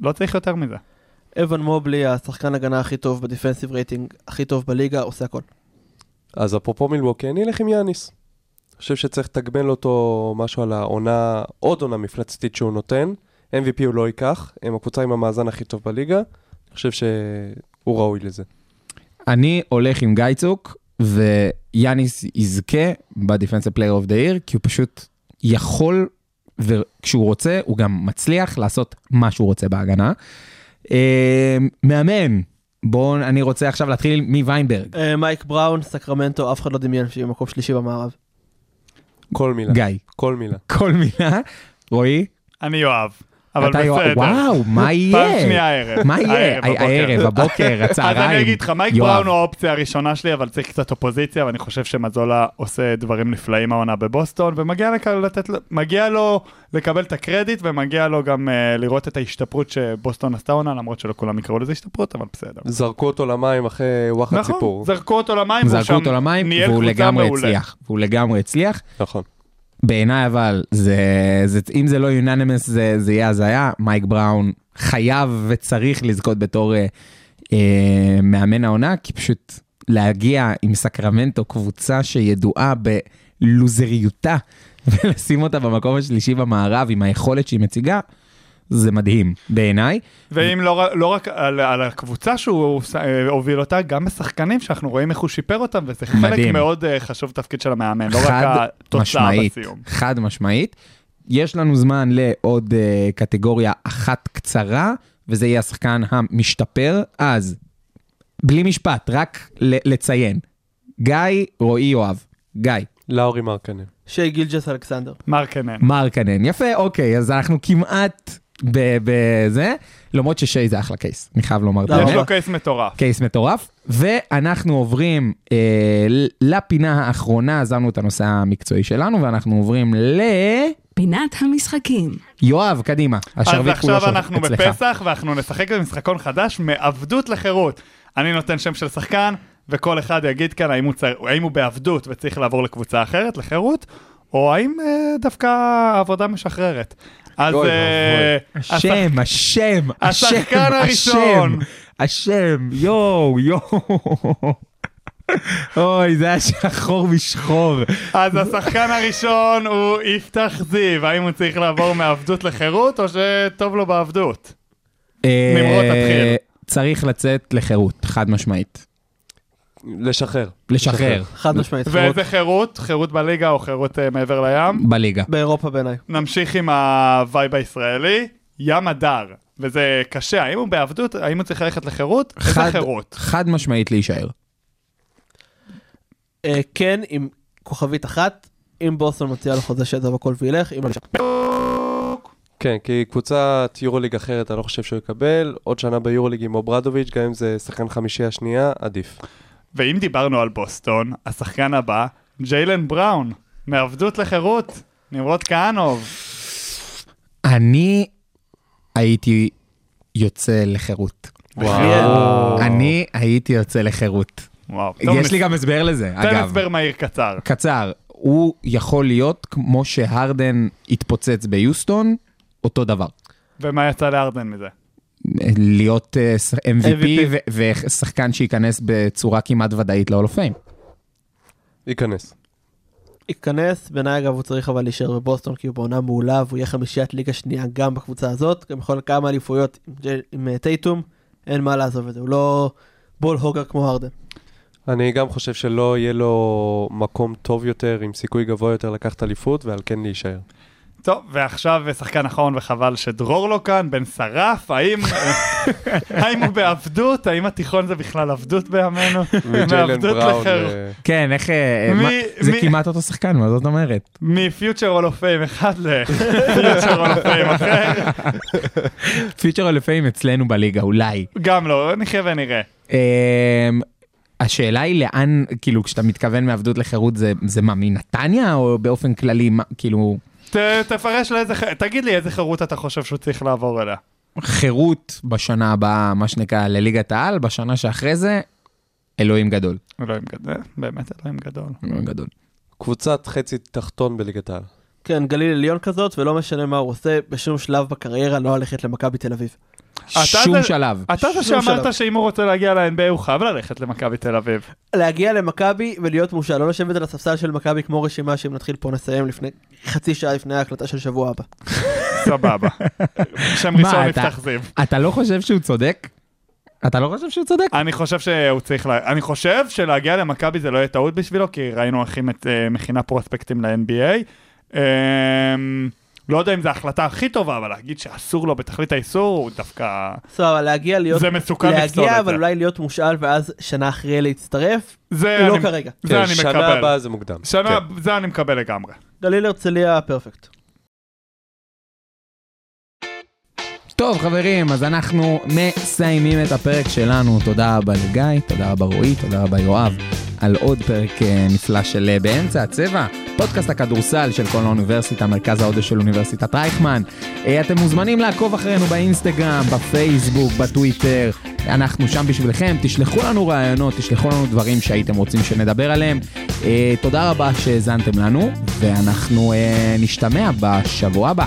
לא צריך יותר מזה. אבן מובלי, השחקן הגנה הכי טוב בדיפנסיב רייטינג, הכי טוב בליגה, עושה הכל. אז אפרופו מילווקי, אני אלך עם יאניס. אני חושב שצריך לתגמל אותו משהו על העונה, עוד עונה מפלצתית שהוא נותן. MVP הוא לא ייקח, הם הקבוצה עם המאזן הכי טוב בליגה. אני חושב שהוא ראוי לזה. אני הולך עם גייצוק, ויאניס יזכה ב-Defensive Player of the Year, כי הוא פשוט יכול, וכשהוא רוצה, הוא גם מצליח לעשות מה שהוא רוצה בהגנה. אה, מאמן, בואו, אני רוצה עכשיו להתחיל מוויינברג. אה, מייק בראון, סקרמנטו, אף אחד לא דמיין שיהיה מקום שלישי במערב. כל מילה. גיא, כל מילה. כל מילה. רועי, אני יואב, אבל בסדר. וואו, מה יהיה? פעם שנייה הערב. מה יהיה? הערב, הבוקר, הצהריים. אז אני אגיד לך, מייק. בראון הוא האופציה הראשונה שלי, אבל צריך קצת אופוזיציה, ואני חושב שמזולה עושה דברים נפלאים העונה בבוסטון, ומגיע לו- לקבל את הקרדיט, ומגיע לו גם uh, לראות את ההשתפרות שבוסטון עשתה עונה, למרות שלא כולם יקראו לזה השתפרות, אבל בסדר. זרקו אותו למים אחרי וואחד נכון, סיפור. זרקו אותו למים, והוא זרקו שם אותו למים, ניהל והוא קבוצה לגמרי מעולה. הצליח. והוא לגמרי הצליח. נכון. בעיניי אבל, זה, זה, אם זה לא יוננימס זה, זה יהיה הזיה, מייק בראון חייב וצריך לזכות בתור אה, אה, מאמן העונה, כי פשוט להגיע עם סקרמנטו, קבוצה שידועה בלוזריותה, ולשים אותה במקום השלישי במערב עם היכולת שהיא מציגה, זה מדהים בעיניי. ואם לא, לא רק על, על הקבוצה שהוא אה, הוביל אותה, גם בשחקנים שאנחנו רואים איך הוא שיפר אותם, וזה חלק מדהים. מאוד uh, חשוב תפקיד של המאמן, לא רק התוצאה משמעית, בסיום. חד משמעית. יש לנו זמן לעוד uh, קטגוריה אחת קצרה, וזה יהיה השחקן המשתפר. אז, בלי משפט, רק ל- לציין. גיא, רועי, יואב. גיא, לאורי מרקנן. שי גילג'ס אלכסנדר. מרקנן. מרקנן. יפה, אוקיי, אז אנחנו כמעט בזה, למרות ששי זה אחלה case, אני חייב לומר את לא, יש. לו case מטורף. case מטורף, ואנחנו עוברים אה, לפינה האחרונה, עזבנו את הנושא המקצועי שלנו, ואנחנו עוברים ל... פינת המשחקים. יואב, קדימה, אז השרביט כולו עכשיו שלך, אנחנו אצלך. בפסח, ואנחנו נשחק במשחקון חדש, מעבדות לחירות. אני נותן שם של שחקן, וכל אחד יגיד כאן האם הוא, צר... האם הוא בעבדות וצריך לעבור לקבוצה אחרת, לחירות, או האם אה, דווקא העבודה משחררת. אז אה, השם, השם, השחקן הראשון. השם, יואו, יואו. אוי, זה היה שחור משחור. אז השחקן הראשון הוא יפתח זיו, האם הוא צריך לעבור מעבדות לחירות, או שטוב לו בעבדות? נמרוד, אה, תתחיל. צריך לצאת לחירות, חד משמעית. לשחרר. לשחרר, חד משמעית. ואיזה חירות? חירות בליגה או חירות אה, מעבר לים? בליגה. באירופה בעיניי. נמשיך עם ה vibe הישראלי, ים הדר. וזה קשה, האם הוא בעבדות, האם הוא צריך ללכת לחירות? איזה חירות? חד משמעית להישאר. אה, כן, עם כוכבית אחת, אם בוסטון מציע לו חוזה שיעזוב הכל וילך, אם לא... כן, כי קבוצת יורוליג אחרת, אני לא חושב שהוא יקבל. עוד שנה ביורוליג עם אוברדוביץ', גם אם זה שחקן חמישי השנייה, עדיף. ואם דיברנו על בוסטון, השחקן הבא, ג'יילן בראון, מעבדות לחירות, נמרוד כהנוב. אני הייתי יוצא לחירות. וואו. אני הייתי יוצא לחירות. וואו. יש לי גם הסבר לזה, תן אגב. הסבר מהיר קצר. קצר, הוא יכול להיות כמו שהרדן התפוצץ ביוסטון, אותו דבר. ומה יצא לארדן מזה? להיות אה, MVP MVP. ו- ושחקן שייכנס בצורה כמעט ודאית of Fame. ייכנס. ייכנס, בעיניי אגב הוא צריך אבל להישאר בבוסטון כי הוא בעונה מעולה והוא יהיה חמישיית ליגה שנייה גם בקבוצה הזאת, גם יכול כמה אליפויות עם עם אה, טייטום, אין מה לעזוב את זה, הוא לא ball hogger כמו הרדן. אני גם חושב שלא יהיה לו מקום טוב יותר, עם סיכוי גבוה יותר לקחת אליפות, ועל כן להישאר. טוב, ועכשיו שחקן אחרון וחבל שדרור לא כאן, בן שרף, האם, האם הוא בעבדות? האם התיכון זה בכלל עבדות בימינו? מעבדות לחירות. אה, כן, איך... אה, מה- זה כמעט אותו שחקן, מה זאת אומרת? מ future hall of fame אחד ל future hall of fame אחר. פיצ'ר אול פיים אצלנו בליגה, אולי. גם לא, נחיה ונראה. אמ, השאלה היא לאן, כאילו, כשאתה מתכוון מעבדות לחירות, זה, זה מה, מנתניה, או באופן כללי, מה, כאילו, ת, תפרש לאיזה, ח- תגיד לי איזה חירות אתה חושב שהוא צריך לעבור אליה. חירות בשנה הבאה, מה שנקרא, לליגת העל, בשנה שאחרי זה, אלוהים גדול. אלוהים גדול, באמת אלוהים גדול. אלוהים גדול. קבוצת חצי תחתון בליגת העל. כן, גליל עליון כזאת, ולא משנה מה הוא עושה, בשום שלב בקריירה לא ללכת למכבי תל אביב. שום שלב. אתה זה שאמרת. שאם הוא רוצה להגיע ל-NBA הוא חייב ללכת למכבי תל אביב. להגיע למכבי ולהיות מושל, לא לשבת על הספסל של מכבי כמו רשימה שאם נתחיל פה נסיים לפני חצי שעה לפני ההקלטה של שבוע הבא. סבבה. שם מה, ראשון אתה- נפתח זיו. אתה לא חושב שהוא צודק? אתה לא חושב שהוא צודק? אני חושב שהוא צריך, לה... אני חושב שלהגיע למכבי זה לא יהיה טעות בשבילו, כי ראינו היא מת- אה, מכינה פרוספקטים ל-NBA. אמ, לא יודע אם זו ההחלטה הכי טובה, אבל להגיד שאסור לו בתכלית האיסור, הוא דווקא... סבבה, להגיע להיות... זה מסוכן לפסול להגיע את אבל זה. אולי להיות מושאל ואז שנה אחרי להצטרף, זה לא אני- כרגע. זה כן, אני שנה מקבל. הבאה זה מוקדם. שנה, כן. זה אני מקבל לגמרי. גליל הרצליה פרפקט. טוב חברים, אז אנחנו מסיימים את הפרק שלנו. תודה רבה לגיא, תודה רבה רועי, תודה רבה יואב, על עוד פרק אה, נפלא של אה, באמצע הצבע, פודקאסט הכדורסל של כל האוניברסיטה, מרכז ההודו של אוניברסיטת רייכמן. אה, אתם מוזמנים לעקוב אחרינו באינסטגרם, בפייסבוק, בטוויטר. אנחנו שם בשבילכם, תשלחו לנו רעיונות, תשלחו לנו דברים שהייתם רוצים שנדבר עליהם. תודה רבה שהאזנתם לנו, ואנחנו נשתמע בשבוע הבא.